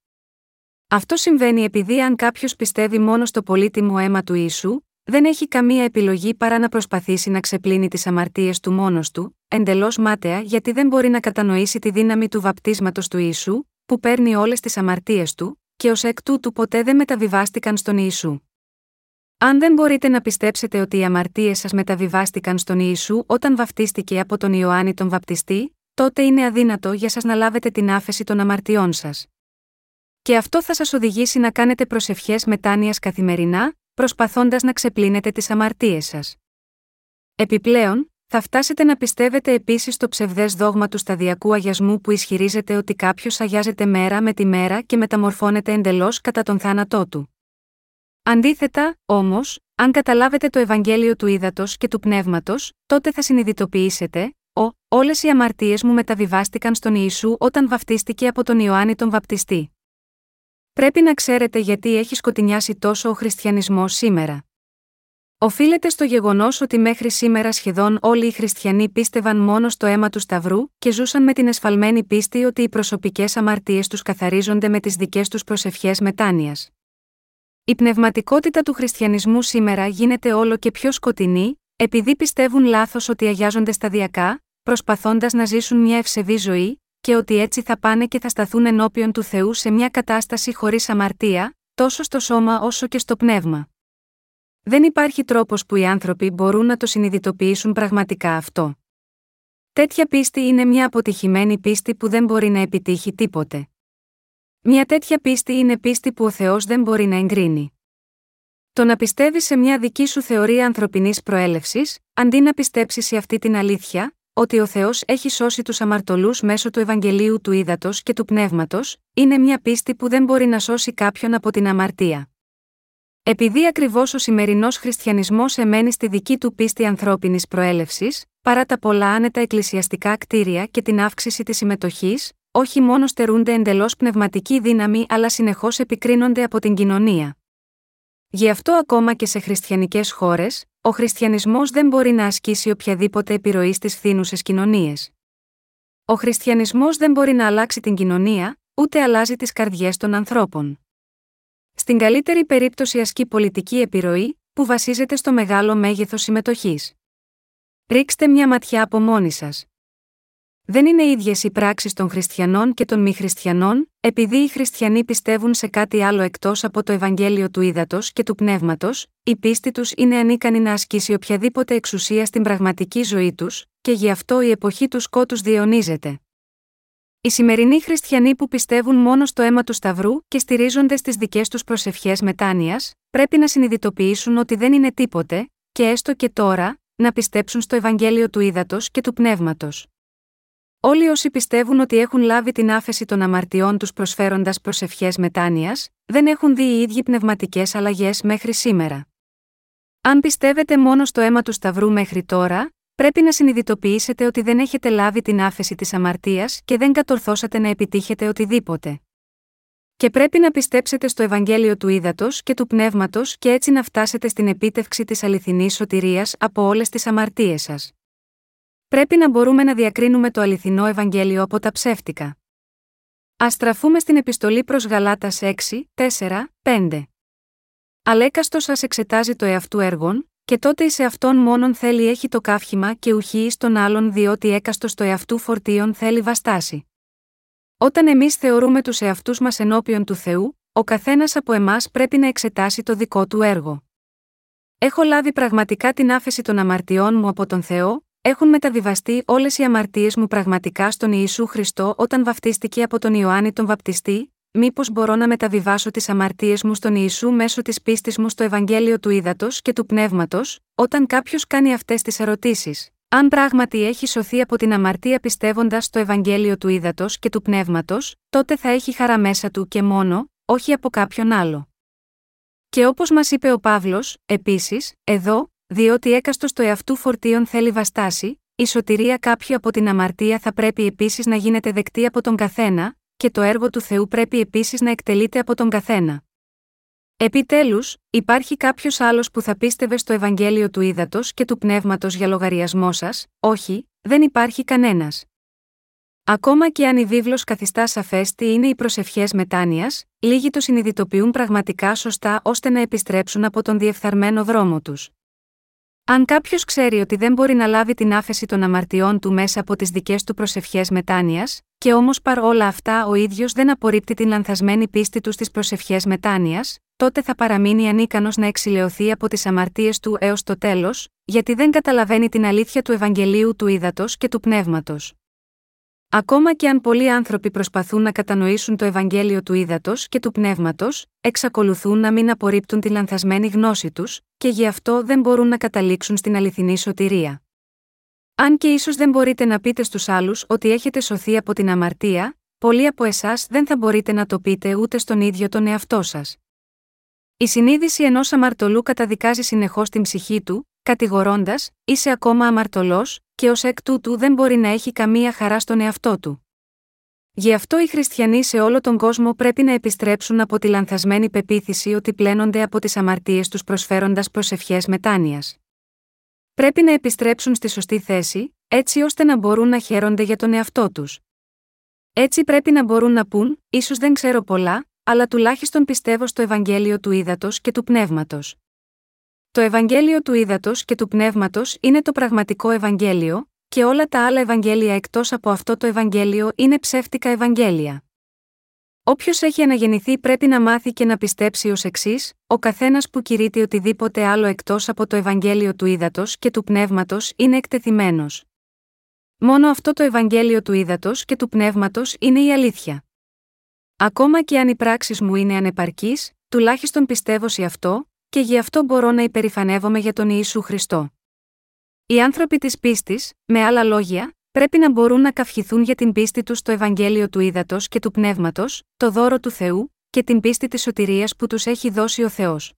A: Αυτό συμβαίνει επειδή αν κάποιος πιστεύει μόνο στο πολύτιμο αίμα του ίσου, δεν έχει καμία επιλογή παρά να προσπαθήσει να ξεπλύνει τις αμαρτίες του μόνος του, εντελώς μάταια γιατί δεν μπορεί να κατανοήσει τη δύναμη του βαπτίσματος του ίσου, που παίρνει όλες τις αμαρτίες του, και ως εκ τούτου ποτέ δεν μεταβιβάστηκαν στον Ιησού. Αν δεν μπορείτε να πιστέψετε ότι οι αμαρτίες σας μεταβιβάστηκαν στον Ιησού όταν βαφτίστηκε από τον Ιωάννη τον Βαπτιστή, τότε είναι αδύνατο για σας να λάβετε την άφεση των αμαρτιών σας. Και αυτό θα σας οδηγήσει να κάνετε προσευχές μετάνοιας καθημερινά, προσπαθώντας να ξεπλύνετε τις αμαρτίες σας. Επιπλέον, θα φτάσετε να πιστεύετε επίσης στο ψευδές δόγμα του σταδιακού αγιασμού που ισχυρίζεται ότι κάποιος αγιάζεται μέρα με τη μέρα και μεταμορφώνεται εντελώς κατά τον θάνατό του. Αντίθετα, όμως, αν καταλάβετε το Ευαγγέλιο του ύδατο και του πνεύματος, τότε θα συνειδητοποιήσετε, ο, όλες οι αμαρτίες μου μεταβιβάστηκαν στον Ιησού όταν βαφτίστηκε από τον Ιωάννη τον Βαπτιστή. Πρέπει να ξέρετε γιατί έχει σκοτεινιάσει τόσο ο χριστιανισμός σήμερα. Οφείλεται στο γεγονός ότι μέχρι σήμερα σχεδόν όλοι οι χριστιανοί πίστευαν μόνο στο αίμα του Σταυρού και ζούσαν με την εσφαλμένη πίστη ότι οι προσωπικές αμαρτίες τους καθαρίζονται με τις δικές τους προσευχές μετάνοιας. Η πνευματικότητα του χριστιανισμού σήμερα γίνεται όλο και πιο σκοτεινή, επειδή πιστεύουν λάθος ότι αγιάζονται σταδιακά, προσπαθώντας να ζήσουν μια ευσεβή ζωή, και ότι έτσι θα πάνε και θα σταθούν ενώπιον του Θεού σε μια κατάσταση χωρίς αμαρτία, τόσο στο σώμα όσο και στο πνεύμα. Δεν υπάρχει τρόπος που οι άνθρωποι μπορούν να το συνειδητοποιήσουν πραγματικά αυτό. Τέτοια πίστη είναι μια αποτυχημένη πίστη που δεν μπορεί να επιτύχει τίποτε. Μια τέτοια πίστη είναι πίστη που ο Θεός δεν μπορεί να εγκρίνει. Το να πιστεύεις σε μια δική σου θεωρία ανθρωπινής προέλευσης, αντί να πιστέψεις σε αυτή την αλήθεια, ότι ο Θεός έχει σώσει τους αμαρτωλούς μέσω του Ευαγγελίου του Ήδατος και του Πνεύματος, είναι μια πίστη που δεν μπορεί να σώσει κάποιον από την αμαρτία. Επειδή ακριβώς ο σημερινός χριστιανισμός εμένει στη δική του πίστη ανθρώπινης προέλευσης, παρά τα πολλά άνετα εκκλησιαστικά κτίρια και την αύξηση της συμμετοχής, όχι μόνος στερούνται εντελώς πνευματική δύναμη αλλά συνεχώς επικρίνονται από την κοινωνία. Γι' αυτό ακόμα και σε χριστιανικές χώρες, ο χριστιανισμός δεν μπορεί να ασκήσει οποιαδήποτε επιρροή στις φθήνουσες κοινωνίες. Ο χριστιανισμός δεν μπορεί να αλλάξει την κοινωνία, ούτε αλλάζει τις καρδιές των ανθρώπων. Στην καλύτερη περίπτωση ασκεί πολιτική επιρροή, που βασίζεται στο μεγάλο μέγεθος συμμετοχής. Ρίξτε μια ματιά από μόνοι σας. Δεν είναι ίδιες οι πράξεις των χριστιανών και των μη χριστιανών, επειδή οι χριστιανοί πιστεύουν σε κάτι άλλο εκτός από το Ευαγγέλιο του Ήδατος και του Πνεύματος, η πίστη τους είναι ανίκανη να ασκήσει οποιαδήποτε εξουσία στην πραγματική ζωή τους, και γι' αυτό η εποχή του σκότους διαιωνίζεται. Οι σημερινοί χριστιανοί που πιστεύουν μόνο στο αίμα του Σταυρού και στηρίζονται στις δικές τους προσευχές μετάνοιας, πρέπει να συνειδητοποιήσουν ότι δεν είναι τίποτε, και έστω και τώρα, να πιστέψουν στο Ευαγγέλιο του Ήδατος και του Πνεύματος. Όλοι όσοι πιστεύουν ότι έχουν λάβει την άφεση των αμαρτιών τους προσφέροντας προσευχές μετάνοιας, δεν έχουν δει οι ίδιοι πνευματικές αλλαγές μέχρι σήμερα. Αν πιστεύετε μόνο στο αίμα του Σταυρού μέχρι τώρα, πρέπει να συνειδητοποιήσετε ότι δεν έχετε λάβει την άφεση της αμαρτίας και δεν κατορθώσατε να επιτύχετε οτιδήποτε. Και πρέπει να πιστέψετε στο Ευαγγέλιο του Ήδατος και του Πνεύματος και έτσι να φτάσετε στην επίτευξη της αληθινής σωτηρίας από όλες τις αμαρτίες σας. Πρέπει να μπορούμε να διακρίνουμε το αληθινό Ευαγγέλιο από τα ψεύτικα. Α στραφούμε στην επιστολή προς Γαλάτας 6, 4, 5. Αλέκαστος σα εξετάζει το εαυτού έργων, και τότε εις αυτόν μόνον θέλει έχει το καύχημα και ουχή εις τον άλλον διότι έκαστος το εαυτού φορτίων θέλει βαστάσει. Όταν εμείς θεωρούμε τους εαυτούς μας ενώπιον του Θεού, ο καθένας από εμάς πρέπει να εξετάσει το δικό του έργο. Έχω λάβει πραγματικά την άφεση των αμαρτιών μου από τον Θεό, έχουν μεταβιβαστεί όλες οι αμαρτίες μου πραγματικά στον Ιησού Χριστό όταν βαφτίστηκε από τον Ιωάννη τον Βαπτιστή, μήπως μπορώ να μεταβιβάσω τις αμαρτίες μου στον Ιησού μέσω της πίστης μου στο Ευαγγέλιο του Ήδατος και του Πνεύματος, όταν κάποιος κάνει αυτές τις ερωτήσεις; Αν πράγματι έχει σωθεί από την αμαρτία πιστεύοντας στο Ευαγγέλιο του Ήδατος και του Πνεύματος, τότε θα έχει χαρά μέσα του και μόνο, όχι από κάποιον άλλο. Και όπως μας είπε ο Παύλος, επίσης, εδώ, διότι έκαστος το εαυτού φορτίων θέλει βαστάσει, η σωτηρία κάποιου από την αμαρτία θα πρέπει επίσης να γίνεται δεκτή από τον καθένα, και το έργο του Θεού πρέπει επίσης να εκτελείται από τον καθένα. Επιτέλους, υπάρχει κάποιος άλλος που θα πίστευε στο Ευαγγέλιο του Ήδατος και του Πνεύματος για λογαριασμό σας, όχι, δεν υπάρχει κανένας. Ακόμα και αν η βίβλος καθιστά σαφέ τι είναι οι προσευχές μετάνοιας, λίγοι το συνειδητοποιούν πραγματικά σωστά ώστε να επιστρέψουν από τον διεφθαρμένο δρόμο τους. Αν κάποιος ξέρει ότι δεν μπορεί να λάβει την άφεση των αμαρτιών του μέσα από τις δικές του προσευχές μετάνοιας, και όμως παρόλα αυτά ο ίδιος δεν απορρίπτει την λανθασμένη πίστη του στις προσευχές μετάνοιας, τότε θα παραμείνει ανίκανος να εξηλαιωθεί από τις αμαρτίες του έως το τέλος, γιατί δεν καταλαβαίνει την αλήθεια του Ευαγγελίου του Ήδατος και του Πνεύματος. Ακόμα και αν πολλοί άνθρωποι προσπαθούν να κατανοήσουν το Ευαγγέλιο του Ήδατος και του Πνεύματος, εξακολουθούν να μην απορρίπτουν τη λανθασμένη γνώση τους, και γι' αυτό δεν μπορούν να καταλήξουν στην αληθινή σωτηρία. Αν και ίσως δεν μπορείτε να πείτε στους άλλους ότι έχετε σωθεί από την αμαρτία, πολλοί από εσάς δεν θα μπορείτε να το πείτε ούτε στον ίδιο τον εαυτό σας. Η συνείδηση ενός αμαρτωλού καταδικάζει συνεχώς την ψυχή του, κατηγορώντας, είσαι ακόμα αμαρτωλός, και ως εκ τούτου δεν μπορεί να έχει καμία χαρά στον εαυτό του. Γι' αυτό οι χριστιανοί σε όλο τον κόσμο πρέπει να επιστρέψουν από τη λανθασμένη πεποίθηση ότι πλένονται από τις αμαρτίες τους προσφέροντας προσευχές μετάνοιας. Πρέπει να επιστρέψουν στη σωστή θέση, έτσι ώστε να μπορούν να χαίρονται για τον εαυτό τους. Έτσι πρέπει να μπορούν να πούν: ίσως δεν ξέρω πολλά, αλλά τουλάχιστον πιστεύω στο Ευαγγέλιο του Ήδατος και του Πνεύματος. Το Ευαγγέλιο του Ήδατος και του Πνεύματος είναι το πραγματικό Ευαγγέλιο, και όλα τα άλλα Ευαγγέλια εκτός από αυτό το Ευαγγέλιο είναι ψεύτικα Ευαγγέλια. Όποιος έχει αναγεννηθεί πρέπει να μάθει και να πιστέψει ως εξής: Ο καθένας που κηρύττει οτιδήποτε άλλο εκτός από το Ευαγγέλιο του Ήδατος και του Πνεύματος είναι εκτεθειμένος. Μόνο αυτό το Ευαγγέλιο του Ήδατος και του Πνεύματος είναι η αλήθεια. Ακόμα και αν οι πράξεις μου είναι ανεπαρκείς, τουλάχιστον πιστεύω σε αυτό, και γι' αυτό μπορώ να υπερηφανεύομαι για τον Ιησού Χριστό. Οι άνθρωποι της πίστης, με άλλα λόγια, πρέπει να μπορούν να καυχηθούν για την πίστη τους στο Ευαγγέλιο του Ήδατος και του Πνεύματος, το δώρο του Θεού, και την πίστη της σωτηρίας που τους έχει δώσει ο Θεός.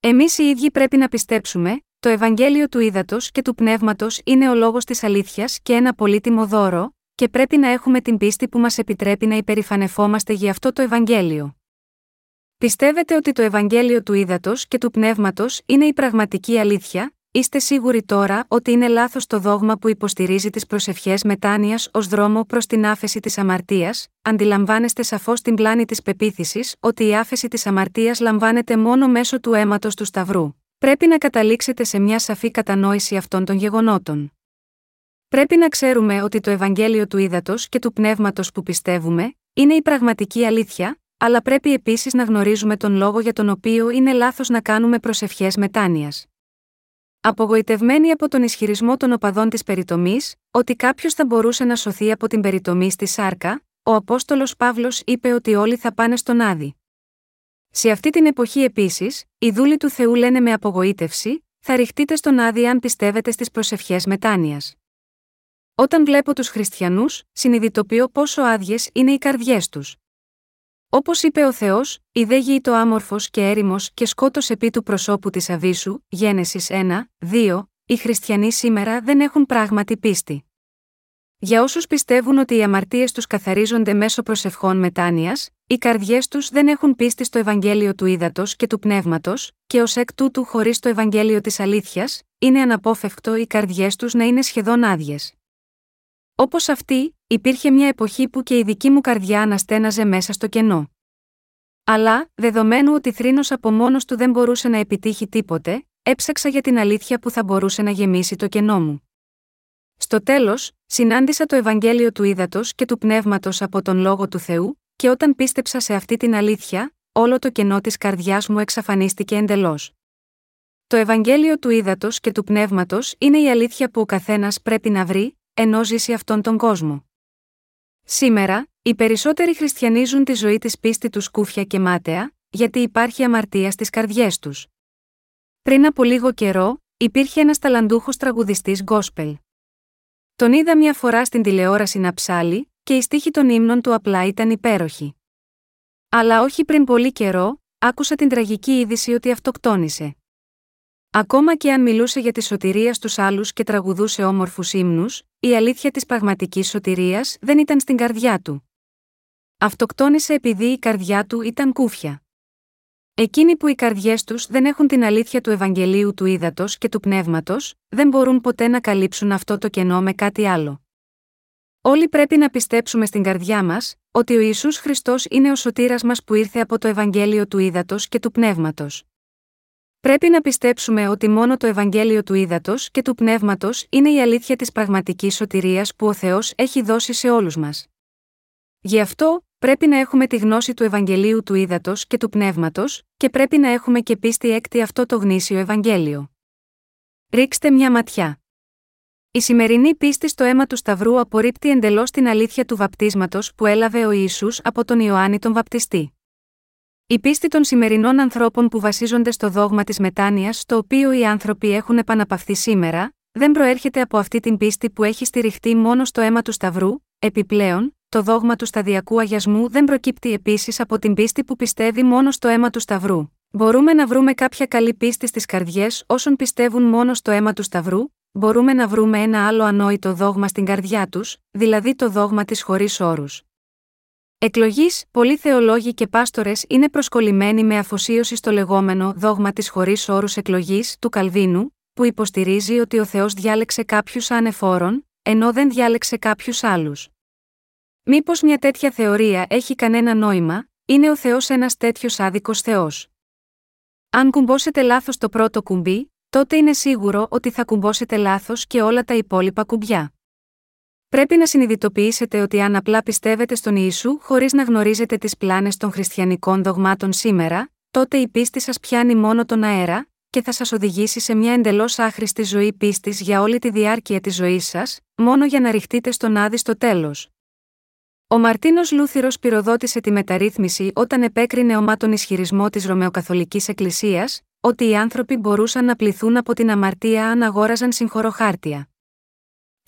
A: Εμείς οι ίδιοι πρέπει να πιστέψουμε, το Ευαγγέλιο του Ήδατος και του Πνεύματος είναι ο λόγος της αλήθειας και ένα πολύτιμο δώρο, και πρέπει να έχουμε την πίστη που μας επιτρέπει να υπερηφανευόμαστε για αυτό το Ευαγγέλιο. Πιστεύετε ότι το Ευαγγέλιο του Ήδατος και του Πνεύματος είναι η πραγματική αλήθεια, είστε σίγουροι τώρα ότι είναι λάθος το δόγμα που υποστηρίζει τις προσευχές μετάνοιας ως δρόμο προς την άφεση της αμαρτίας, αντιλαμβάνεστε σαφώς την πλάνη της πεποίθησης ότι η άφεση της αμαρτίας λαμβάνεται μόνο μέσω του αίματος του Σταυρού. Πρέπει να καταλήξετε σε μια σαφή κατανόηση αυτών των γεγονότων. Πρέπει να ξέρουμε ότι το Ευαγγέλιο του Ήδατος και του Πνεύματος που πιστεύουμε, είναι η πραγματική αλήθεια, αλλά πρέπει επίσης να γνωρίζουμε τον λόγο για τον οποίο είναι λάθος να κάνουμε προσευχές μετάνοιας. Απογοητευμένοι από τον ισχυρισμό των οπαδών της περιτομής, ότι κάποιος θα μπορούσε να σωθεί από την περιτομή στη Σάρκα, ο Απόστολος Παύλος είπε ότι όλοι θα πάνε στον Άδη. Σε αυτή την εποχή επίσης, οι δούλοι του Θεού λένε με απογοήτευση: Θα ρηχτείτε στον Άδη αν πιστεύετε στις προσευχές μετάνοιας. Όταν βλέπω τους χριστιανούς, συνειδητοποιώ πόσο άδειες είναι οι καρδιές τους. Όπως είπε ο Θεός, η δε το άμορφος και έρημος και σκότος επί του προσώπου της Αβίσου, Γένεσης 1, 2, οι χριστιανοί σήμερα δεν έχουν πράγματι πίστη. Για όσους πιστεύουν ότι οι αμαρτίες τους καθαρίζονται μέσω προσευχών μετάνοιας, οι καρδιές τους δεν έχουν πίστη στο Ευαγγέλιο του Ήδατος και του Πνεύματος, και ως εκ τούτου χωρίς το Ευαγγέλιο της Αλήθειας, είναι αναπόφευκτο οι καρδιές τους να είναι σχεδόν άδειες. Όπως αυτή, υπήρχε μια εποχή που και η δική μου καρδιά αναστέναζε μέσα στο κενό. Αλλά, δεδομένου ότι θρήνος από μόνος του δεν μπορούσε να επιτύχει τίποτε, έψαξα για την αλήθεια που θα μπορούσε να γεμίσει το κενό μου. Στο τέλος, συνάντησα το Ευαγγέλιο του Ήδατος και του Πνεύματος από τον λόγο του Θεού, και όταν πίστεψα σε αυτή την αλήθεια, όλο το κενό της καρδιάς μου εξαφανίστηκε εντελώς. Το Ευαγγέλιο του Ήδατος και του Πνεύματος είναι η αλήθεια που ο καθένας πρέπει να βρει, ενώ ζήσει αυτόν τον κόσμο. Σήμερα, οι περισσότεροι χριστιανίζουν τη ζωή της πίστη τους σκούφια και μάταια, γιατί υπάρχει αμαρτία στις καρδιές τους. Πριν από λίγο καιρό, υπήρχε ένας ταλαντούχος τραγουδιστής γκόσπελ. Τον είδα μια φορά στην τηλεόραση να ψάλει, και η στίχη των ύμνων του απλά ήταν υπέροχη. Αλλά όχι πριν πολύ καιρό, άκουσα την τραγική είδηση ότι αυτοκτόνησε. Ακόμα και αν μιλούσε για τη σωτηρία στους άλλους και τραγουδούσε όμορφους ύμνους, η αλήθεια της πραγματικής σωτηρίας δεν ήταν στην καρδιά του. Αυτοκτόνησε επειδή η καρδιά του ήταν κούφια. Εκείνοι που οι καρδιές τους δεν έχουν την αλήθεια του Ευαγγελίου του ύδατο και του πνεύματος, δεν μπορούν ποτέ να καλύψουν αυτό το κενό με κάτι άλλο. Όλοι πρέπει να πιστέψουμε στην καρδιά μας, ότι ο Ιησούς Χριστός είναι ο σωτήρας μας που ήρθε από το Ευαγγέλιο του ύδατο και του πνεύματος. Πρέπει να πιστέψουμε ότι μόνο το Ευαγγέλιο του ύδατο και του πνεύματος είναι η αλήθεια της πραγματικής σωτηρίας που ο Θεός έχει δώσει σε όλους μας. Γι' αυτό, πρέπει να έχουμε τη γνώση του Ευαγγελίου του ύδατο και του πνεύματος, και πρέπει να έχουμε και πίστη έκτη αυτό το γνήσιο Ευαγγέλιο. Ρίξτε μια ματιά. Η σημερινή πίστη στο αίμα του Σταυρού απορρίπτει εντελώς την αλήθεια του βαπτίσματος που έλαβε ο Ιησούς από τον Ιωάννη τον Βαπτιστή. Η πίστη των σημερινών ανθρώπων που βασίζονται στο δόγμα της μετάνοιας, στο οποίο οι άνθρωποι έχουν επαναπαυθεί σήμερα, δεν προέρχεται από αυτή την πίστη που έχει στηριχτεί μόνο στο αίμα του Σταυρού, επιπλέον, το δόγμα του σταδιακού αγιασμού δεν προκύπτει επίσης από την πίστη που πιστεύει μόνο στο αίμα του Σταυρού. Μπορούμε να βρούμε κάποια καλή πίστη στις καρδιές όσων πιστεύουν μόνο στο αίμα του Σταυρού, μπορούμε να βρούμε ένα άλλο ανόητο δόγμα στην καρδιά τους, δηλαδή το δόγμα της χωρίς όρους. Εκλογή, πολλοί θεολόγοι και πάστορες είναι προσκολλημένοι με αφοσίωση στο λεγόμενο δόγμα της χωρίς όρους εκλογής του Καλβίνου, που υποστηρίζει ότι ο Θεός διάλεξε κάποιους ανεφόρων, ενώ δεν διάλεξε κάποιους άλλους. Μήπως μια τέτοια θεωρία έχει κανένα νόημα, είναι ο Θεός ένας τέτοιος άδικος Θεός. Αν κουμπώσετε λάθος το πρώτο κουμπί, τότε είναι σίγουρο ότι θα κουμπώσετε λάθος και όλα τα υπόλοιπα κουμπιά. Πρέπει να συνειδητοποιήσετε ότι αν απλά πιστεύετε στον Ιησού χωρίς να γνωρίζετε τις πλάνες των χριστιανικών δογμάτων σήμερα, τότε η πίστη σας πιάνει μόνο τον αέρα, και θα σας οδηγήσει σε μια εντελώς άχρηστη ζωή πίστης για όλη τη διάρκεια της ζωής σας, μόνο για να ρηχτείτε στον άδει στο τέλος. Ο Μαρτίνος Λούθυρος πυροδότησε τη μεταρρύθμιση όταν επέκρινε ομά τον ισχυρισμό της Ρωμαιοκαθολικής Εκκλησίας, ότι οι άνθρωποι μπορούσαν να πληθούν από την αμαρτία αν αγόραζαν συγχωροχάρτια.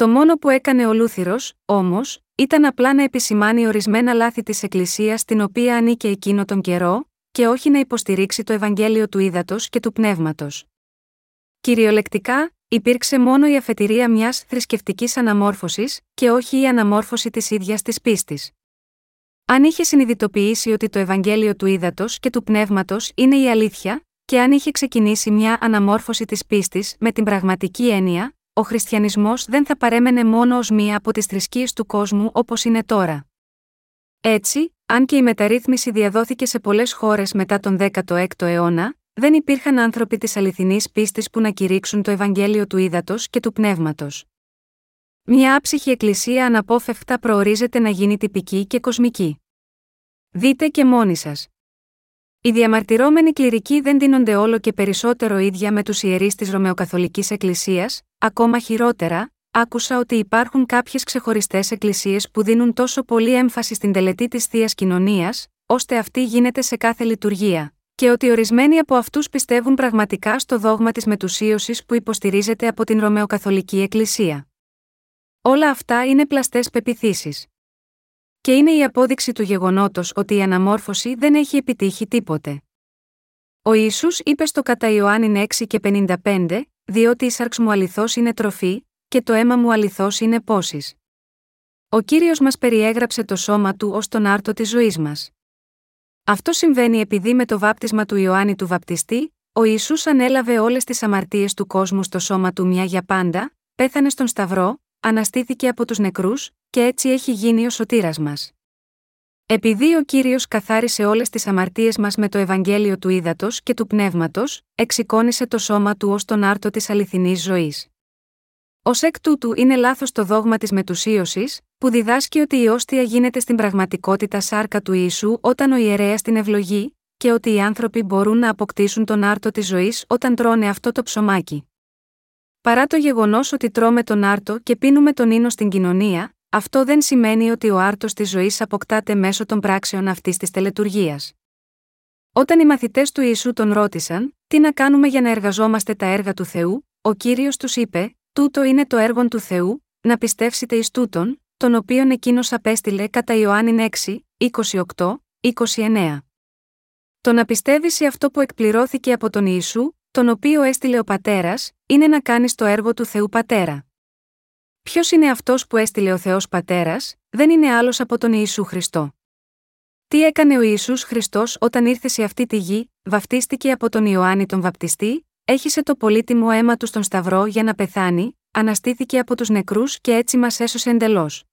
A: Το μόνο που έκανε ο Λούθυρος, όμως, ήταν απλά να επισημάνει ορισμένα λάθη της Εκκλησίας στην οποία ανήκε εκείνο τον καιρό, και όχι να υποστηρίξει το Ευαγγέλιο του ύδατο και του πνεύματος. Κυριολεκτικά, υπήρξε μόνο η αφετηρία μιας θρησκευτικής αναμόρφωσης, και όχι η αναμόρφωση της ίδιας της πίστης. Αν είχε συνειδητοποιήσει ότι το Ευαγγέλιο του ύδατο και του πνεύματος είναι η αλήθεια, και αν είχε ξεκινήσει μια αναμόρφωση της πίστης με την πραγματική έννοια, ο χριστιανισμός δεν θα παρέμενε μόνο ως μία από τις θρησκείες του κόσμου όπως είναι τώρα. Έτσι, αν και η μεταρρύθμιση διαδόθηκε σε πολλές χώρες μετά τον 16ο αιώνα, δεν υπήρχαν άνθρωποι της αληθινής πίστης που να κηρύξουν το Ευαγγέλιο του ύδατο και του πνεύματος. Μια άψυχη εκκλησία αναπόφευκτα προορίζεται να γίνει τυπική και κοσμική. Δείτε και μόνοι σας. Οι διαμαρτυρόμενοι κληρικοί δεν δίνονται όλο και περισσότερο ίδια με τους ιερείς της Ρωμαιοκαθολικής Εκκλησίας, ακόμα χειρότερα, άκουσα ότι υπάρχουν κάποιες ξεχωριστές εκκλησίες που δίνουν τόσο πολύ έμφαση στην τελετή της θείας κοινωνίας, ώστε αυτή γίνεται σε κάθε λειτουργία, και ότι ορισμένοι από αυτούς πιστεύουν πραγματικά στο δόγμα της μετουσίωσης που υποστηρίζεται από την Ρωμαιοκαθολική Εκκλησία. Όλα αυτά είναι πλαστές πεπιθήσεις. Και είναι η απόδειξη του γεγονότος ότι η αναμόρφωση δεν έχει επιτύχει τίποτε. Ο Ιησούς είπε στο κατά Ιωάννη 6 και 55, διότι η σάρξ μου αληθώς είναι τροφή, και το αίμα μου αληθώς είναι πόσει. Ο κύριος μας περιέγραψε το σώμα του ως τον άρτο της ζωής μας. Αυτό συμβαίνει επειδή με το βάπτισμα του Ιωάννη του Βαπτιστή, ο Ισού ανέλαβε όλες τις αμαρτίες του κόσμου στο σώμα του μια για πάντα, πέθανε στον Σταυρό, αναστήθηκε από τους νεκρούς, και έτσι έχει γίνει ο σωτήρας μας. Επειδή ο κύριος καθάρισε όλες τις αμαρτίες μας με το Ευαγγέλιο του ύδατο και του πνεύματος, εξοικόνησε το σώμα του ως τον άρτο της αληθινής ζωής. Ω εκ τούτου είναι λάθος το δόγμα της μετουσίωσης, που διδάσκει ότι η όστια γίνεται στην πραγματικότητα σάρκα του Ιησού όταν ο ιερέας την ευλογεί, και ότι οι άνθρωποι μπορούν να αποκτήσουν τον άρτο της ζωής όταν τρώνε αυτό το ψωμάκι. Παρά το γεγονός ότι τρώμε τον άρτο και πίνουμε τον ίνο στην κοινωνία, αυτό δεν σημαίνει ότι ο άρτος της ζωής αποκτάται μέσω των πράξεων αυτής της τελετουργίας. Όταν οι μαθητές του Ιησού τον ρώτησαν, τι να κάνουμε για να εργαζόμαστε τα έργα του Θεού, ο κύριος τους είπε: Τούτο είναι το έργο του Θεού, να πιστεύσετε εις τούτον, τον οποίον εκείνος απέστειλε κατά Ιωάννη 6, 28, 29. Το να πιστεύεις σε αυτό που εκπληρώθηκε από τον Ιησού, τον οποίο έστειλε ο πατέρας, είναι να κάνεις το έργο του Θεού Πατέρα. Ποιος είναι αυτός που έστειλε ο Θεός Πατέρας, δεν είναι άλλος από τον Ιησού Χριστό. Τι έκανε ο Ιησούς Χριστός όταν ήρθε σε αυτή τη γη, βαφτίστηκε από τον Ιωάννη τον Βαπτιστή, έχισε το πολύτιμο αίμα του στον Σταυρό για να πεθάνει, αναστήθηκε από τους νεκρούς και έτσι μας έσωσε εντελώς.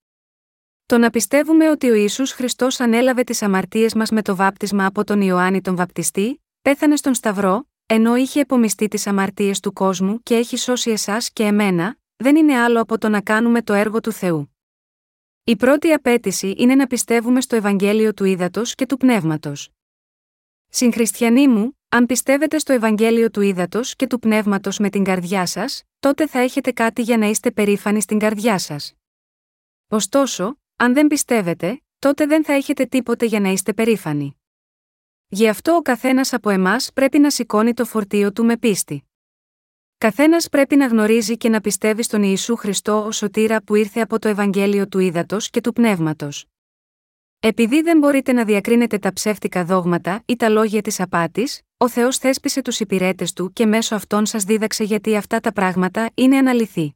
A: Το να πιστεύουμε ότι ο Ιησούς Χριστός ανέλαβε τις αμαρτίες μας με το βάπτισμα από τον Ιωάννη τον Βαπτιστή, πέθανε στον Σταυρό, ενώ είχε επομιστεί τις αμαρτίες του κόσμου και έχει σώσει εσάς και εμένα, δεν είναι άλλο από το να κάνουμε το έργο του Θεού. Η πρώτη απέτηση είναι να πιστεύουμε στο Ευαγγέλιο του Ήδατος και του Πνεύματος. Συγχριστιανοί μου, αν πιστεύετε στο Ευαγγέλιο του Ήδατος και του Πνεύματος με την καρδιά σας, τότε θα έχετε κάτι για να είστε περήφανοι στην καρδιά σας. Ωστόσο, αν δεν πιστεύετε, τότε δεν θα έχετε τίποτε για να είστε περήφανοι. Γι' αυτό ο καθένας από εμάς πρέπει να σηκώνει το φορτίο του με πίστη. Καθένας πρέπει να γνωρίζει και να πιστεύει στον Ιησού Χριστό ως σωτήρα που ήρθε από το Ευαγγέλιο του Ήδατος και του Πνεύματος. Επειδή δεν μπορείτε να διακρίνετε τα ψεύτικα δόγματα ή τα λόγια της απάτης, ο Θεός θέσπισε τους υπηρέτες του και μέσω αυτών σας δίδαξε γιατί αυτά τα πράγματα είναι αναλυθή.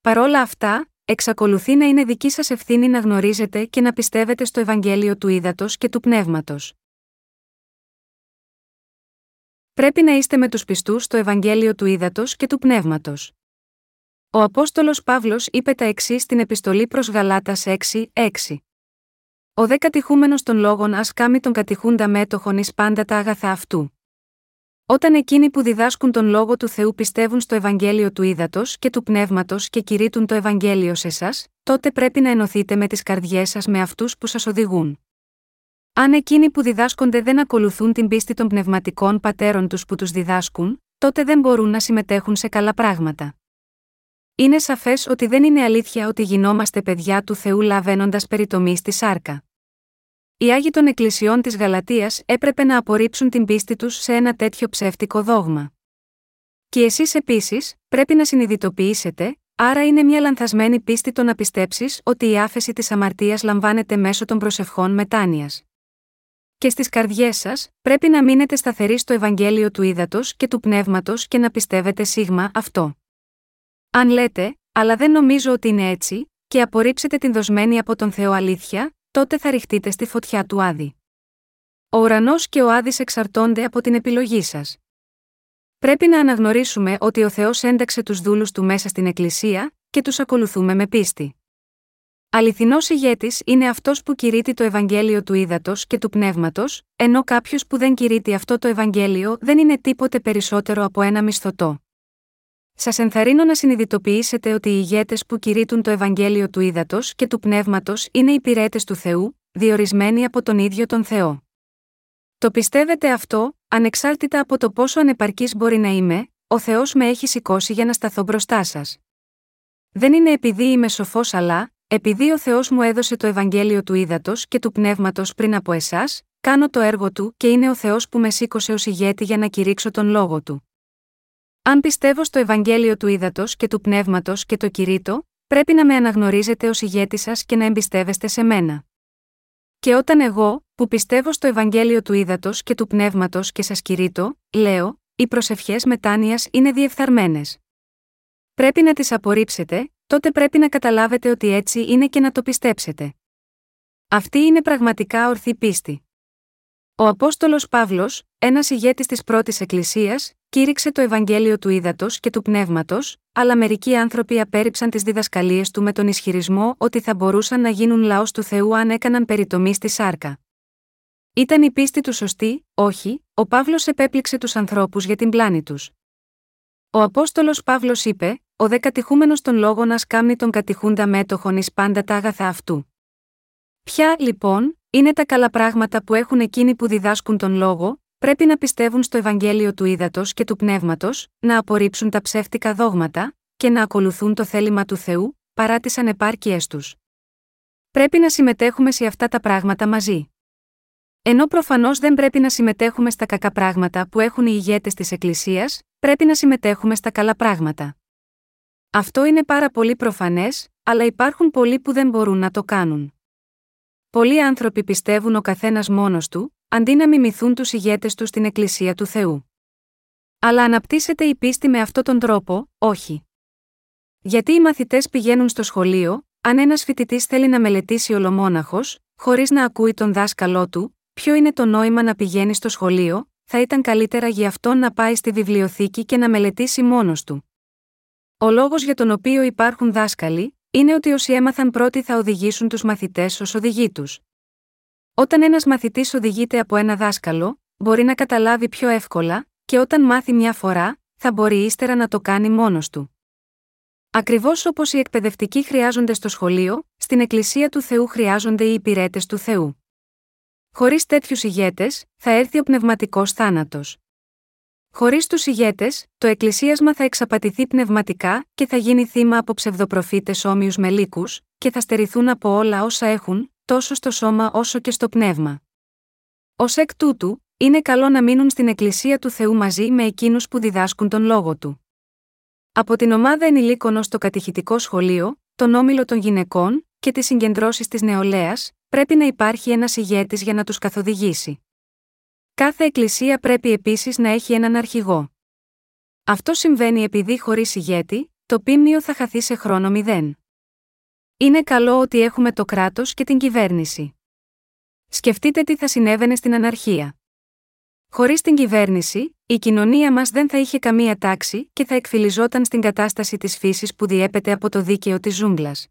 A: Παρόλα αυτά, εξακολουθεί να είναι δική σας ευθύνη να γνωρίζετε και να πιστεύετε στο Ευαγγέλιο του Ήδατος και του Πνεύματος. Πρέπει να είστε με τους πιστούς στο Ευαγγέλιο του Ήδατος και του Πνεύματος. Ο Απόστολος Παύλος είπε τα εξής στην επιστολή προς Γαλάτας 6, 6. Ο δε κατηχούμενος των λόγων ας κάμει τον κατηχούντα μέτοχον ει πάντα τα αγαθά αυτού. Όταν εκείνοι που διδάσκουν τον λόγο του Θεού πιστεύουν στο Ευαγγέλιο του Ήδατος και του Πνεύματος και κηρύττουν το Ευαγγέλιο σε εσάς, τότε πρέπει να ενωθείτε με τις καρδιές σας με αυτούς που σας οδηγούν. Αν εκείνοι που διδάσκονται δεν ακολουθούν την πίστη των πνευματικών πατέρων τους που τους διδάσκουν, τότε δεν μπορούν να συμμετέχουν σε καλά πράγματα. Είναι σαφές ότι δεν είναι αλήθεια ότι γινόμαστε παιδιά του Θεού λαβαίνοντας περιτομή στη σάρκα. Οι Άγιοι των Εκκλησιών της Γαλατείας έπρεπε να απορρίψουν την πίστη τους σε ένα τέτοιο ψεύτικο δόγμα. Και εσείς επίσης, πρέπει να συνειδητοποιήσετε, άρα είναι μια λανθασμένη πίστη το να πιστέψεις ότι η άφεση της αμαρτίας λαμβάνεται μέσω των προσευχών μετάνοιας. Και στις καρδιές σας, πρέπει να μείνετε σταθεροί στο Ευαγγέλιο του Ήδατος και του Πνεύματος και να πιστεύετε σίγμα αυτό. Αν λέτε, αλλά δεν νομίζω ότι είναι έτσι, και απορρίψετε την δοσμένη από τον Θεό αλήθεια, τότε θα ρηχτείτε στη φωτιά του Άδη. Ο ουρανός και ο Άδης εξαρτώνται από την επιλογή σας. Πρέπει να αναγνωρίσουμε ότι ο Θεός ένταξε τους δούλους του μέσα στην Εκκλησία, και τους ακολουθούμε με πίστη. Αληθινός ηγέτης είναι αυτός που κηρύττει το Ευαγγέλιο του ύδατο και του πνεύματος, ενώ κάποιος που δεν κηρύττει αυτό το Ευαγγέλιο δεν είναι τίποτε περισσότερο από ένα μισθωτό. Σας ενθαρρύνω να συνειδητοποιήσετε ότι οι ηγέτες που κηρύττουν το Ευαγγέλιο του ύδατο και του πνεύματος είναι υπηρέτε του Θεού, διορισμένοι από τον ίδιο τον Θεό. Το πιστεύετε αυτό, ανεξάρτητα από το πόσο ανεπαρκής μπορεί να είμαι, ο Θεός με έχει σηκώσει για να σταθώ μπροστά σας. Δεν είναι επειδή είμαι σοφός, αλλά, επειδή ο Θεός μου έδωσε το Ευαγγέλιο του ύδατο και του πνεύματος πριν από εσάς, κάνω το έργο του και είναι ο Θεός που με σήκωσε ως ηγέτη για να κηρύξω τον λόγο του. Αν πιστεύω στο Ευαγγέλιο του ύδατο και του πνεύματος και το κηρύττω, πρέπει να με αναγνωρίζετε ως ηγέτη σας και να εμπιστεύεστε σε μένα. Και όταν εγώ, που πιστεύω στο Ευαγγέλιο του ύδατο και του πνεύματος και σας κηρύττω, λέω, οι προσευχές μετάνοιας είναι διεφθαρμένες. Πρέπει να τις απορρίψετε, τότε πρέπει να καταλάβετε ότι έτσι είναι και να το πιστέψετε. Αυτή είναι πραγματικά ορθή πίστη. Ο Απόστολος Παύλος, ένας ηγέτης της πρώτης Εκκλησίας, κήρυξε το Ευαγγέλιο του ύδατο και του πνεύματος, αλλά μερικοί άνθρωποι απέρριψαν τις διδασκαλίες του με τον ισχυρισμό ότι θα μπορούσαν να γίνουν λαός του Θεού αν έκαναν περιτομή στη σάρκα. Ήταν η πίστη του σωστή, όχι, ο Παύλος επέπληξε τους ανθρώπους για την πλάνη τους. Ο Απόστολος Παύλος είπε: Ο δε κατηχούμενο των λόγων α κάμνει τον κατηχούντα μέτοχον εις πάντα τα αγαθά αυτού. Ποια, λοιπόν, είναι τα καλά πράγματα που έχουν εκείνοι που διδάσκουν τον λόγο, πρέπει να πιστεύουν στο Ευαγγέλιο του Ήδατος και του Πνεύματος, να απορρίψουν τα ψεύτικα δόγματα, και να ακολουθούν το θέλημα του Θεού, παρά τις ανεπάρκειές τους. Πρέπει να συμμετέχουμε σε αυτά τα πράγματα μαζί. Ενώ προφανώς δεν πρέπει να συμμετέχουμε στα κακά πράγματα που έχουν οι ηγέτες της Εκκλησίας, πρέπει να συμμετέχουμε στα καλά πράγματα. Αυτό είναι πάρα πολύ προφανές, αλλά υπάρχουν πολλοί που δεν μπορούν να το κάνουν. Πολλοί άνθρωποι πιστεύουν ο καθένας μόνος του, αντί να μιμηθούν τους ηγέτες του στην Εκκλησία του Θεού. Αλλά αναπτύσσεται η πίστη με αυτόν τον τρόπο, όχι. Γιατί οι μαθητές πηγαίνουν στο σχολείο, αν ένας φοιτητής θέλει να μελετήσει ολομόναχος, χωρίς να ακούει τον δάσκαλό του, ποιο είναι το νόημα να πηγαίνει στο σχολείο, θα ήταν καλύτερα για αυτόν να πάει στη βιβλιοθήκη και να μελετήσει μόνος του. Ο λόγος για τον οποίο υπάρχουν δάσκαλοι, είναι ότι όσοι έμαθαν πρώτοι θα οδηγήσουν τους μαθητές ως οδηγοί τους. Όταν ένας μαθητής οδηγείται από ένα δάσκαλο, μπορεί να καταλάβει πιο εύκολα, και όταν μάθει μια φορά, θα μπορεί ύστερα να το κάνει μόνος του. Ακριβώς όπως οι εκπαιδευτικοί χρειάζονται στο σχολείο, στην Εκκλησία του Θεού χρειάζονται οι υπηρέτες του Θεού. Χωρίς τέτοιους ηγέτες, θα έρθει ο πνευματικός θάνατος. Χωρίς τους ηγέτες, το εκκλησίασμα θα εξαπατηθεί πνευματικά και θα γίνει θύμα από ψευδοπροφήτες όμοιους με λύκους, και θα στερηθούν από όλα όσα έχουν, τόσο στο σώμα όσο και στο πνεύμα. Ω εκ τούτου, είναι καλό να μείνουν στην Εκκλησία του Θεού μαζί με εκείνους που διδάσκουν τον λόγο του. Από την ομάδα ενηλίκων ως το κατηχητικό σχολείο, τον όμιλο των γυναικών και τις συγκεντρώσεις της νεολαίας, πρέπει να υπάρχει ένας ηγέτης για να τους καθοδηγήσει. Κάθε εκκλησία πρέπει επίσης να έχει έναν αρχηγό. Αυτό συμβαίνει επειδή χωρίς ηγέτη, το πίμνιο θα χαθεί σε χρόνο μηδέν. Είναι καλό ότι έχουμε το κράτος και την κυβέρνηση. Σκεφτείτε τι θα συνέβαινε στην αναρχία. Χωρίς την κυβέρνηση, η κοινωνία μας δεν θα είχε καμία τάξη και θα εκφυλιζόταν στην κατάσταση της φύσης που διέπεται από το δίκαιο της ζούγκλας.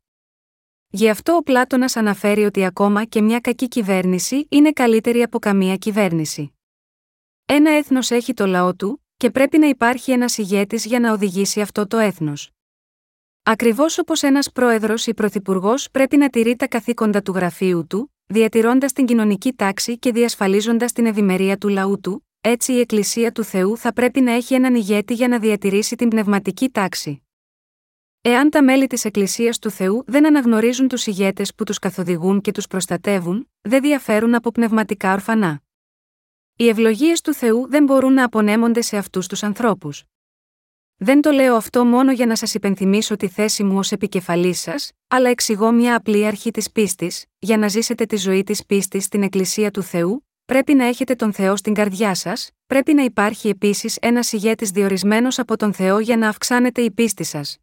A: Γι' αυτό ο Πλάτωνας αναφέρει ότι ακόμα και μια κακή κυβέρνηση είναι καλύτερη από καμία κυβέρνηση. Ένα έθνος έχει το λαό του, και πρέπει να υπάρχει ένας ηγέτης για να οδηγήσει αυτό το έθνος. Ακριβώς όπως ένας πρόεδρος ή πρωθυπουργός πρέπει να τηρεί τα καθήκοντα του γραφείου του, διατηρώντας την κοινωνική τάξη και διασφαλίζοντας την ευημερία του λαού του, έτσι η Εκκλησία του Θεού θα πρέπει να έχει έναν ηγέτη για να διατηρήσει την πνευματική τάξη. Εάν τα μέλη της Εκκλησίας του Θεού δεν αναγνωρίζουν τους ηγέτες που τους καθοδηγούν και τους προστατεύουν, δεν διαφέρουν από πνευματικά ορφανά. Οι ευλογίες του Θεού δεν μπορούν να απονέμονται σε αυτούς τους ανθρώπους. Δεν το λέω αυτό μόνο για να σας υπενθυμίσω τη θέση μου ως επικεφαλής σας, αλλά εξηγώ μια απλή αρχή της πίστης, για να ζήσετε τη ζωή της πίστης στην Εκκλησία του Θεού, πρέπει να έχετε τον Θεό στην καρδιά σας, πρέπει να υπάρχει επίσης ένας ηγέτης διορισμένος από τον Θεό για να αυξάνετε η πίστη σας.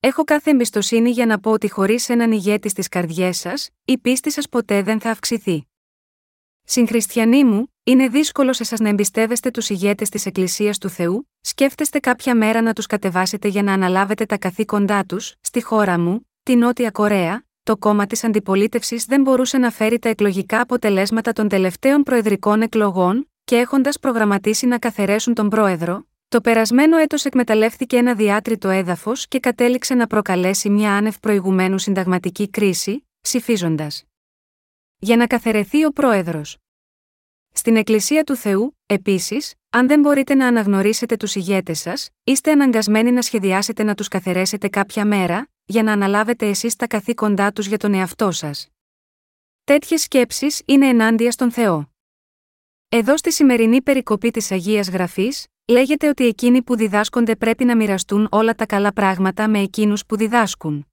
A: Έχω κάθε εμπιστοσύνη για να πω ότι χωρίς έναν ηγέτη στις καρδιές σας, η πίστη σας ποτέ δεν θα αυξηθεί. Συγχριστιανοί μου, είναι δύσκολο σε σας να εμπιστεύεστε τους ηγέτες της Εκκλησίας του Θεού, σκέφτεστε κάποια μέρα να τους κατεβάσετε για να αναλάβετε τα καθήκοντά τους, στη χώρα μου, τη Νότια Κορέα, το κόμμα της αντιπολίτευσης δεν μπορούσε να φέρει τα εκλογικά αποτελέσματα των τελευταίων προεδρικών εκλογών, και έχοντας προγραμματίσει να καθαιρέσουν τον πρόεδρο, το περασμένο έτος εκμεταλλεύτηκε ένα διάτριτο έδαφος και κατέληξε να προκαλέσει μια άνευ προηγουμένου συνταγματική κρίση, ψηφίζοντας. Για να καθαιρεθεί ο πρόεδρος. Στην Εκκλησία του Θεού, επίσης, αν δεν μπορείτε να αναγνωρίσετε τους ηγέτες σας, είστε αναγκασμένοι να σχεδιάσετε να τους καθαιρέσετε κάποια μέρα, για να αναλάβετε εσείς τα καθήκοντά τους για τον εαυτό σας. Τέτοιες σκέψεις είναι ενάντια στον Θεό. Εδώ στη σημερινή περικοπή της Αγίας Γραφής, λέγεται ότι εκείνοι που διδάσκονται πρέπει να μοιραστούν όλα τα καλά πράγματα με εκείνους που διδάσκουν.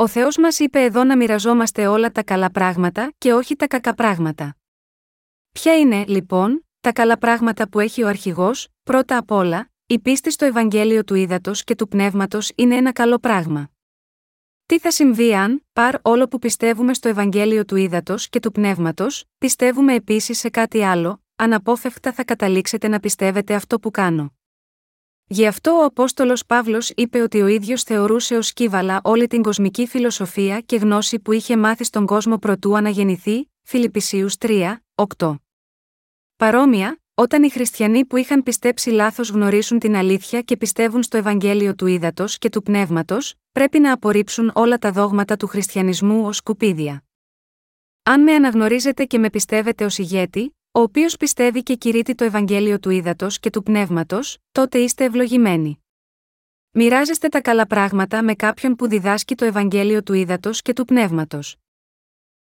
A: Ο Θεός μας είπε εδώ να μοιραζόμαστε όλα τα καλά πράγματα και όχι τα κακά πράγματα. Ποια είναι, λοιπόν, τα καλά πράγματα που έχει ο αρχηγός, πρώτα απ' όλα, η πίστη στο Ευαγγέλιο του Ήδατος και του Πνεύματος είναι ένα καλό πράγμα. Τι θα συμβεί αν, παρ όλο που πιστεύουμε στο Ευαγγέλιο του Ήδατος και του Πνεύματος, πιστεύουμε επίσης σε κάτι άλλο, αναπόφευκτα θα καταλήξετε να πιστεύετε αυτό που κάνω. Γι' αυτό ο Απόστολος Παύλος είπε ότι ο ίδιος θεωρούσε ως κύβαλα όλη την κοσμική φιλοσοφία και γνώση που είχε μάθει στον κόσμο προτού αναγεννηθεί, Φιλιππισίους 3, 8. Παρόμοια, όταν οι χριστιανοί που είχαν πιστέψει λάθος γνωρίσουν την αλήθεια και πιστεύουν στο Ευαγγέλιο του Ήδατος και του Πνεύματος, πρέπει να απορρίψουν όλα τα δόγματα του χριστιανισμού ως σκουπίδια. Αν με αναγνωρίζετε και με πιστεύετε ως ηγέτη, ο οποίος πιστεύει και κηρύττει το Ευαγγέλιο του Ήδατος και του Πνεύματος, τότε είστε ευλογημένοι. Μοιράζεστε τα καλά πράγματα με κάποιον που διδάσκει το Ευαγγέλιο του Ήδατος και του Πνεύματος.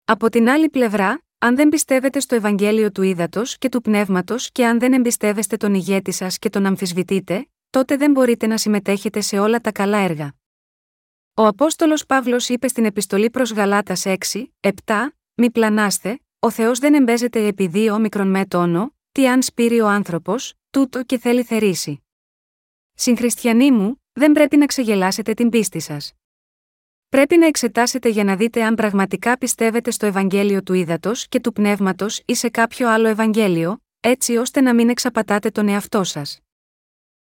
A: Από την άλλη πλευρά, αν δεν πιστεύετε στο Ευαγγέλιο του Ήδατος και του Πνεύματος και αν δεν εμπιστεύεστε τον ηγέτη σας και τον αμφισβητείτε, τότε δεν μπορείτε να συμμετέχετε σε όλα τα καλά έργα. Ο Απόστολος Παύλος είπε στην επιστολή προς Γαλάτα 6, 7, Μη πλανάστε, ο Θεός δεν εμπέζεται επειδή όμικρον με τόνο, τι αν σπείρει ο άνθρωπος, τούτο και θέλει θερήσει. Συγχριστιανοί μου, δεν πρέπει να ξεγελάσετε την πίστη σας. Πρέπει να εξετάσετε για να δείτε αν πραγματικά πιστεύετε στο Ευαγγέλιο του Ήδατος και του Πνεύματος ή σε κάποιο άλλο Ευαγγέλιο, έτσι ώστε να μην εξαπατάτε τον εαυτό σας.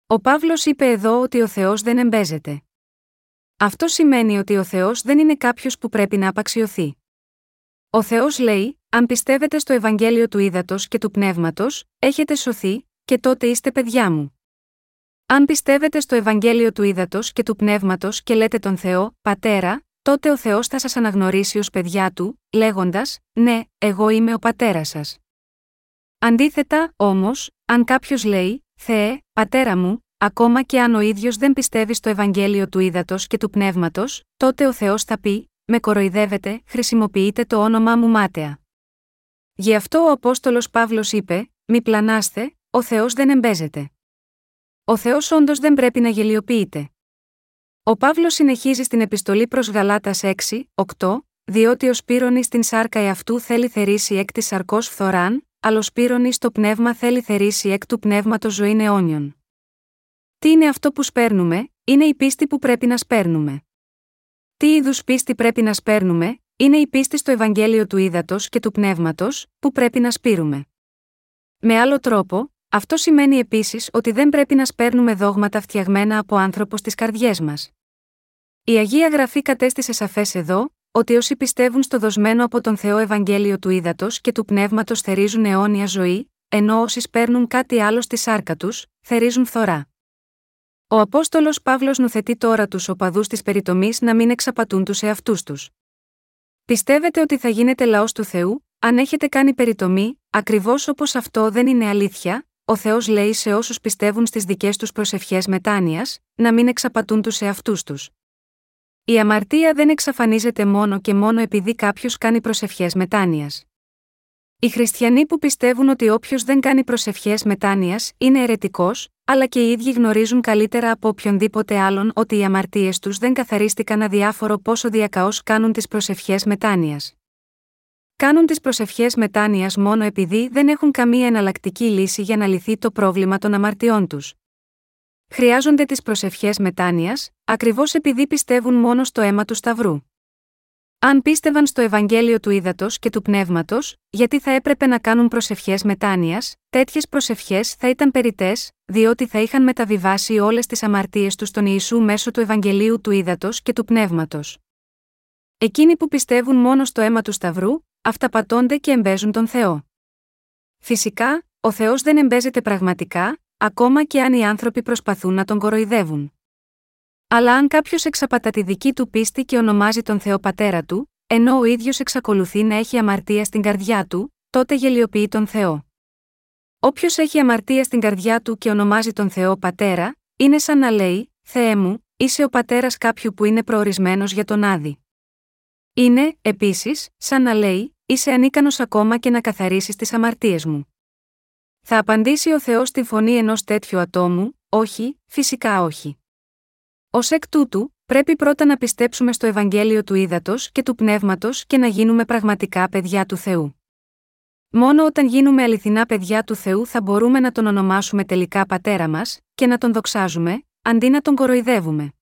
A: Ο Παύλος είπε εδώ ότι ο Θεός δεν εμπέζεται. Αυτό σημαίνει ότι ο Θεός δεν είναι κάποιος που πρέπει να απαξιωθεί. Ο Θεός λέει: Αν πιστεύετε στο Ευαγγέλιο του Ήδατος και του Πνεύματος, έχετε σωθεί, και τότε είστε παιδιά μου. Αν πιστεύετε στο Ευαγγέλιο του Ήδατος και του Πνεύματος και λέτε τον Θεό, Πατέρα, τότε ο Θεός θα σας αναγνωρίσει ως παιδιά του, λέγοντας: Ναι, εγώ είμαι ο πατέρα σας. Αντίθετα, όμως, αν κάποιος λέει: Θεέ, πατέρα μου, ακόμα και αν ο ίδιος δεν πιστεύει στο Ευαγγέλιο του Ήδατος και του Πνεύματος, τότε ο Θεός θα πει: Με κοροϊδεύετε, χρησιμοποιείτε το όνομά μου μάταια. Γι' αυτό ο Απόστολος Παύλος είπε: Μη πλανάστε, ο Θεός δεν εμπέζεται. Ο Θεός όντως δεν πρέπει να γελιοποιείται. Ο Παύλος συνεχίζει στην επιστολή προς Γαλάτας 6, 8, διότι ο Σπύρονης στην σάρκα εαυτού θέλει θερήσει εκ της σαρκός φθοράν, αλλά ο Σπύρονης στο πνεύμα θέλει θερήσει εκ του πνεύματος ζωή αιώνιον. Τι είναι αυτό που σπέρνουμε, είναι η πίστη που πρέπει να σπέρνουμε. Τι είδους πίστη πρέπει να σπέρνουμε, είναι η πίστη στο Ευαγγέλιο του Ήδατος και του Πνεύματος, που πρέπει να σπείρουμε. Με άλλο τρόπο, αυτό σημαίνει επίσης ότι δεν πρέπει να σπέρνουμε δόγματα φτιαγμένα από άνθρωπος στις καρδιές μας. Η Αγία Γραφή κατέστησε σαφές εδώ, ότι όσοι πιστεύουν στο δοσμένο από τον Θεό Ευαγγέλιο του Ήδατος και του Πνεύματος θερίζουν αιώνια ζωή, ενώ όσοι σπέρνουν κάτι άλλο στη σάρκα τους, θερίζουν φθορά. Ο Απόστολος Παύλος νουθετεί τώρα τους οπαδούς της περιτομής να μην εξαπατούν τους εαυτούς τους. Πιστεύετε ότι θα γίνετε λαός του Θεού, αν έχετε κάνει περιτομή, ακριβώς όπως αυτό δεν είναι αλήθεια, ο Θεός λέει σε όσους πιστεύουν στις δικές τους προσευχές μετάνοιας, να μην εξαπατούν τους εαυτούς τους. Η αμαρτία δεν εξαφανίζεται μόνο και μόνο επειδή κάποιος κάνει προσευχές μετάνοιας. Οι χριστιανοί που πιστεύουν ότι όποιος δεν κάνει προσευχές μετάνοιας είναι αιρετικός, αλλά και οι ίδιοι γνωρίζουν καλύτερα από οποιονδήποτε άλλον ότι οι αμαρτίες τους δεν καθαρίστηκαν αδιάφορο πόσο διακαώς κάνουν τις προσευχές μετάνοιας. Κάνουν τις προσευχές μετάνοιας μόνο επειδή δεν έχουν καμία εναλλακτική λύση για να λυθεί το πρόβλημα των αμαρτιών τους. Χρειάζονται τις προσευχές μετάνοιας, ακριβώς επειδή πιστεύουν μόνο στο αίμα του Σταυρού. Αν πίστευαν στο Ευαγγέλιο του Ήδατος και του Πνεύματος, γιατί θα έπρεπε να κάνουν προσευχές μετάνοιας, τέτοιες προσευχές θα ήταν περιτέ, διότι θα είχαν μεταβιβάσει όλες τις αμαρτίες τους στον Ιησού μέσω του Ευαγγελίου του Ήδατος και του Πνεύματος. Εκείνοι που πιστεύουν μόνο στο αίμα του Σταυρού, αυταπατώνται και εμπέζουν τον Θεό. Φυσικά, ο Θεός δεν εμπέζεται πραγματικά, ακόμα και αν οι άνθρωποι προσπαθούν να τον κοροϊδεύουν. Αλλά αν κάποιος εξαπατά τη δική του πίστη και ονομάζει τον Θεό Πατέρα του, ενώ ο ίδιος εξακολουθεί να έχει αμαρτία στην καρδιά του, τότε γελιοποιεί τον Θεό. Όποιος έχει αμαρτία στην καρδιά του και ονομάζει τον Θεό Πατέρα, είναι σαν να λέει: Θεέ μου, είσαι ο πατέρας κάποιου που είναι προορισμένος για τον Άδη. Είναι, επίσης, σαν να λέει: Είσαι ανίκανος ακόμα και να καθαρίσεις τις αμαρτίες μου. Θα απαντήσει ο Θεός στη φωνή ενός τέτοιου ατόμου: Όχι, φυσικά όχι. Ω εκ τούτου, πρέπει πρώτα να πιστέψουμε στο Ευαγγέλιο του Ήδατος και του Πνεύματος και να γίνουμε πραγματικά παιδιά του Θεού. Μόνο όταν γίνουμε αληθινά παιδιά του Θεού θα μπορούμε να τον ονομάσουμε τελικά πατέρα μας, και να τον δοξάζουμε, αντί να τον κοροϊδεύουμε.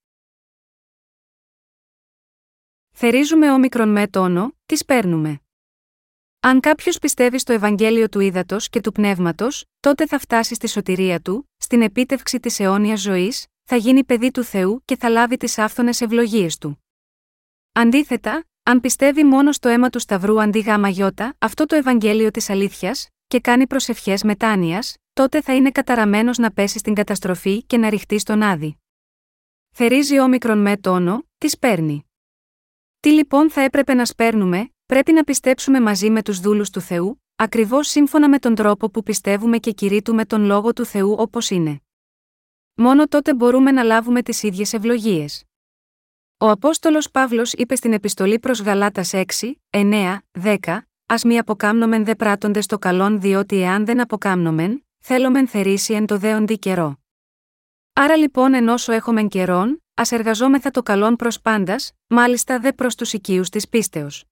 A: Θερίζουμε όμικρον με τόνο, τις παίρνουμε. Αν κάποιος πιστεύει στο Ευαγγέλιο του Ήδατος και του Πνεύματος, τότε θα φτάσει στη σωτηρία του, στην επίτευξη της αιώνιας ζωής, θα γίνει παιδί του Θεού και θα λάβει τις άφθονες ευλογίες του. Αντίθετα, αν πιστεύει μόνο στο αίμα του Σταυρού αντί γάμα γιώτα, αυτό το Ευαγγέλιο της αλήθειας, και κάνει προσευχές μετάνοιας, τότε θα είναι καταραμένος να πέσει στην καταστροφή και να ρηχτεί στον άδη. Θερίζει όμικρον με τόνο, τις παίρνει. Τι λοιπόν θα έπρεπε να σπέρνουμε, πρέπει να πιστέψουμε μαζί με τους δούλους του Θεού, ακριβώς σύμφωνα με τον τρόπο που πιστεύουμε και κηρύττουμε τον λόγο του Θεού όπως είναι. Μόνο τότε μπορούμε να λάβουμε τις ίδιες ευλογίες. Ο Απόστολος Παύλος είπε στην επιστολή προς Γαλάτας 6, 9, 10, Α μη αποκάμνομεν δε πράττοντε το καλόν, διότι εάν δεν αποκάμνομεν, θέλομεν θερήσει εν το δέοντι καιρό. Άρα λοιπόν εν όσο έχομεν καιρόν, ας εργαζόμεθα το καλόν προς πάντας, μάλιστα δε προς τους οικείους της πίστεως.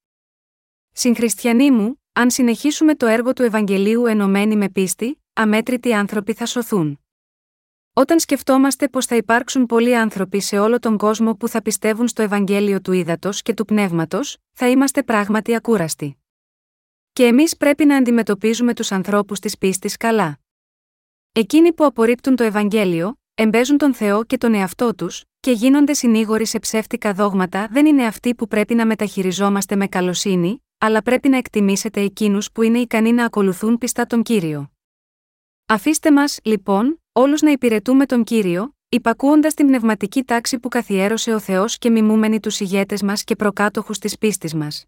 A: Συγχριστιανοί μου, αν συνεχίσουμε το έργο του Ευαγγελίου ενωμένοι με πίστη, αμέτρητοι άνθρωποι θα σωθούν. Όταν σκεφτόμαστε πως θα υπάρξουν πολλοί άνθρωποι σε όλο τον κόσμο που θα πιστεύουν στο Ευαγγέλιο του Ήδατος και του Πνεύματος, θα είμαστε πράγματι ακούραστοι. Και εμείς πρέπει να αντιμετωπίζουμε τους ανθρώπους της πίστης καλά. Εκείνοι που απορρίπτουν το Ευαγγέλιο, εμπέζουν τον Θεό και τον εαυτό τους, και γίνονται συνήγοροι σε ψεύτικα δόγματα δεν είναι αυτοί που πρέπει να μεταχειριζόμαστε με καλοσύνη, αλλά πρέπει να εκτιμήσετε εκείνους που είναι ικανοί να ακολουθούν πιστά τον κύριο. Αφήστε μας, λοιπόν, όλους να υπηρετούμε τον κύριο, υπακούοντας την πνευματική τάξη που καθιέρωσε ο Θεός και μιμούμενοι τους ηγέτες μας και προκάτοχους της πίστης μας.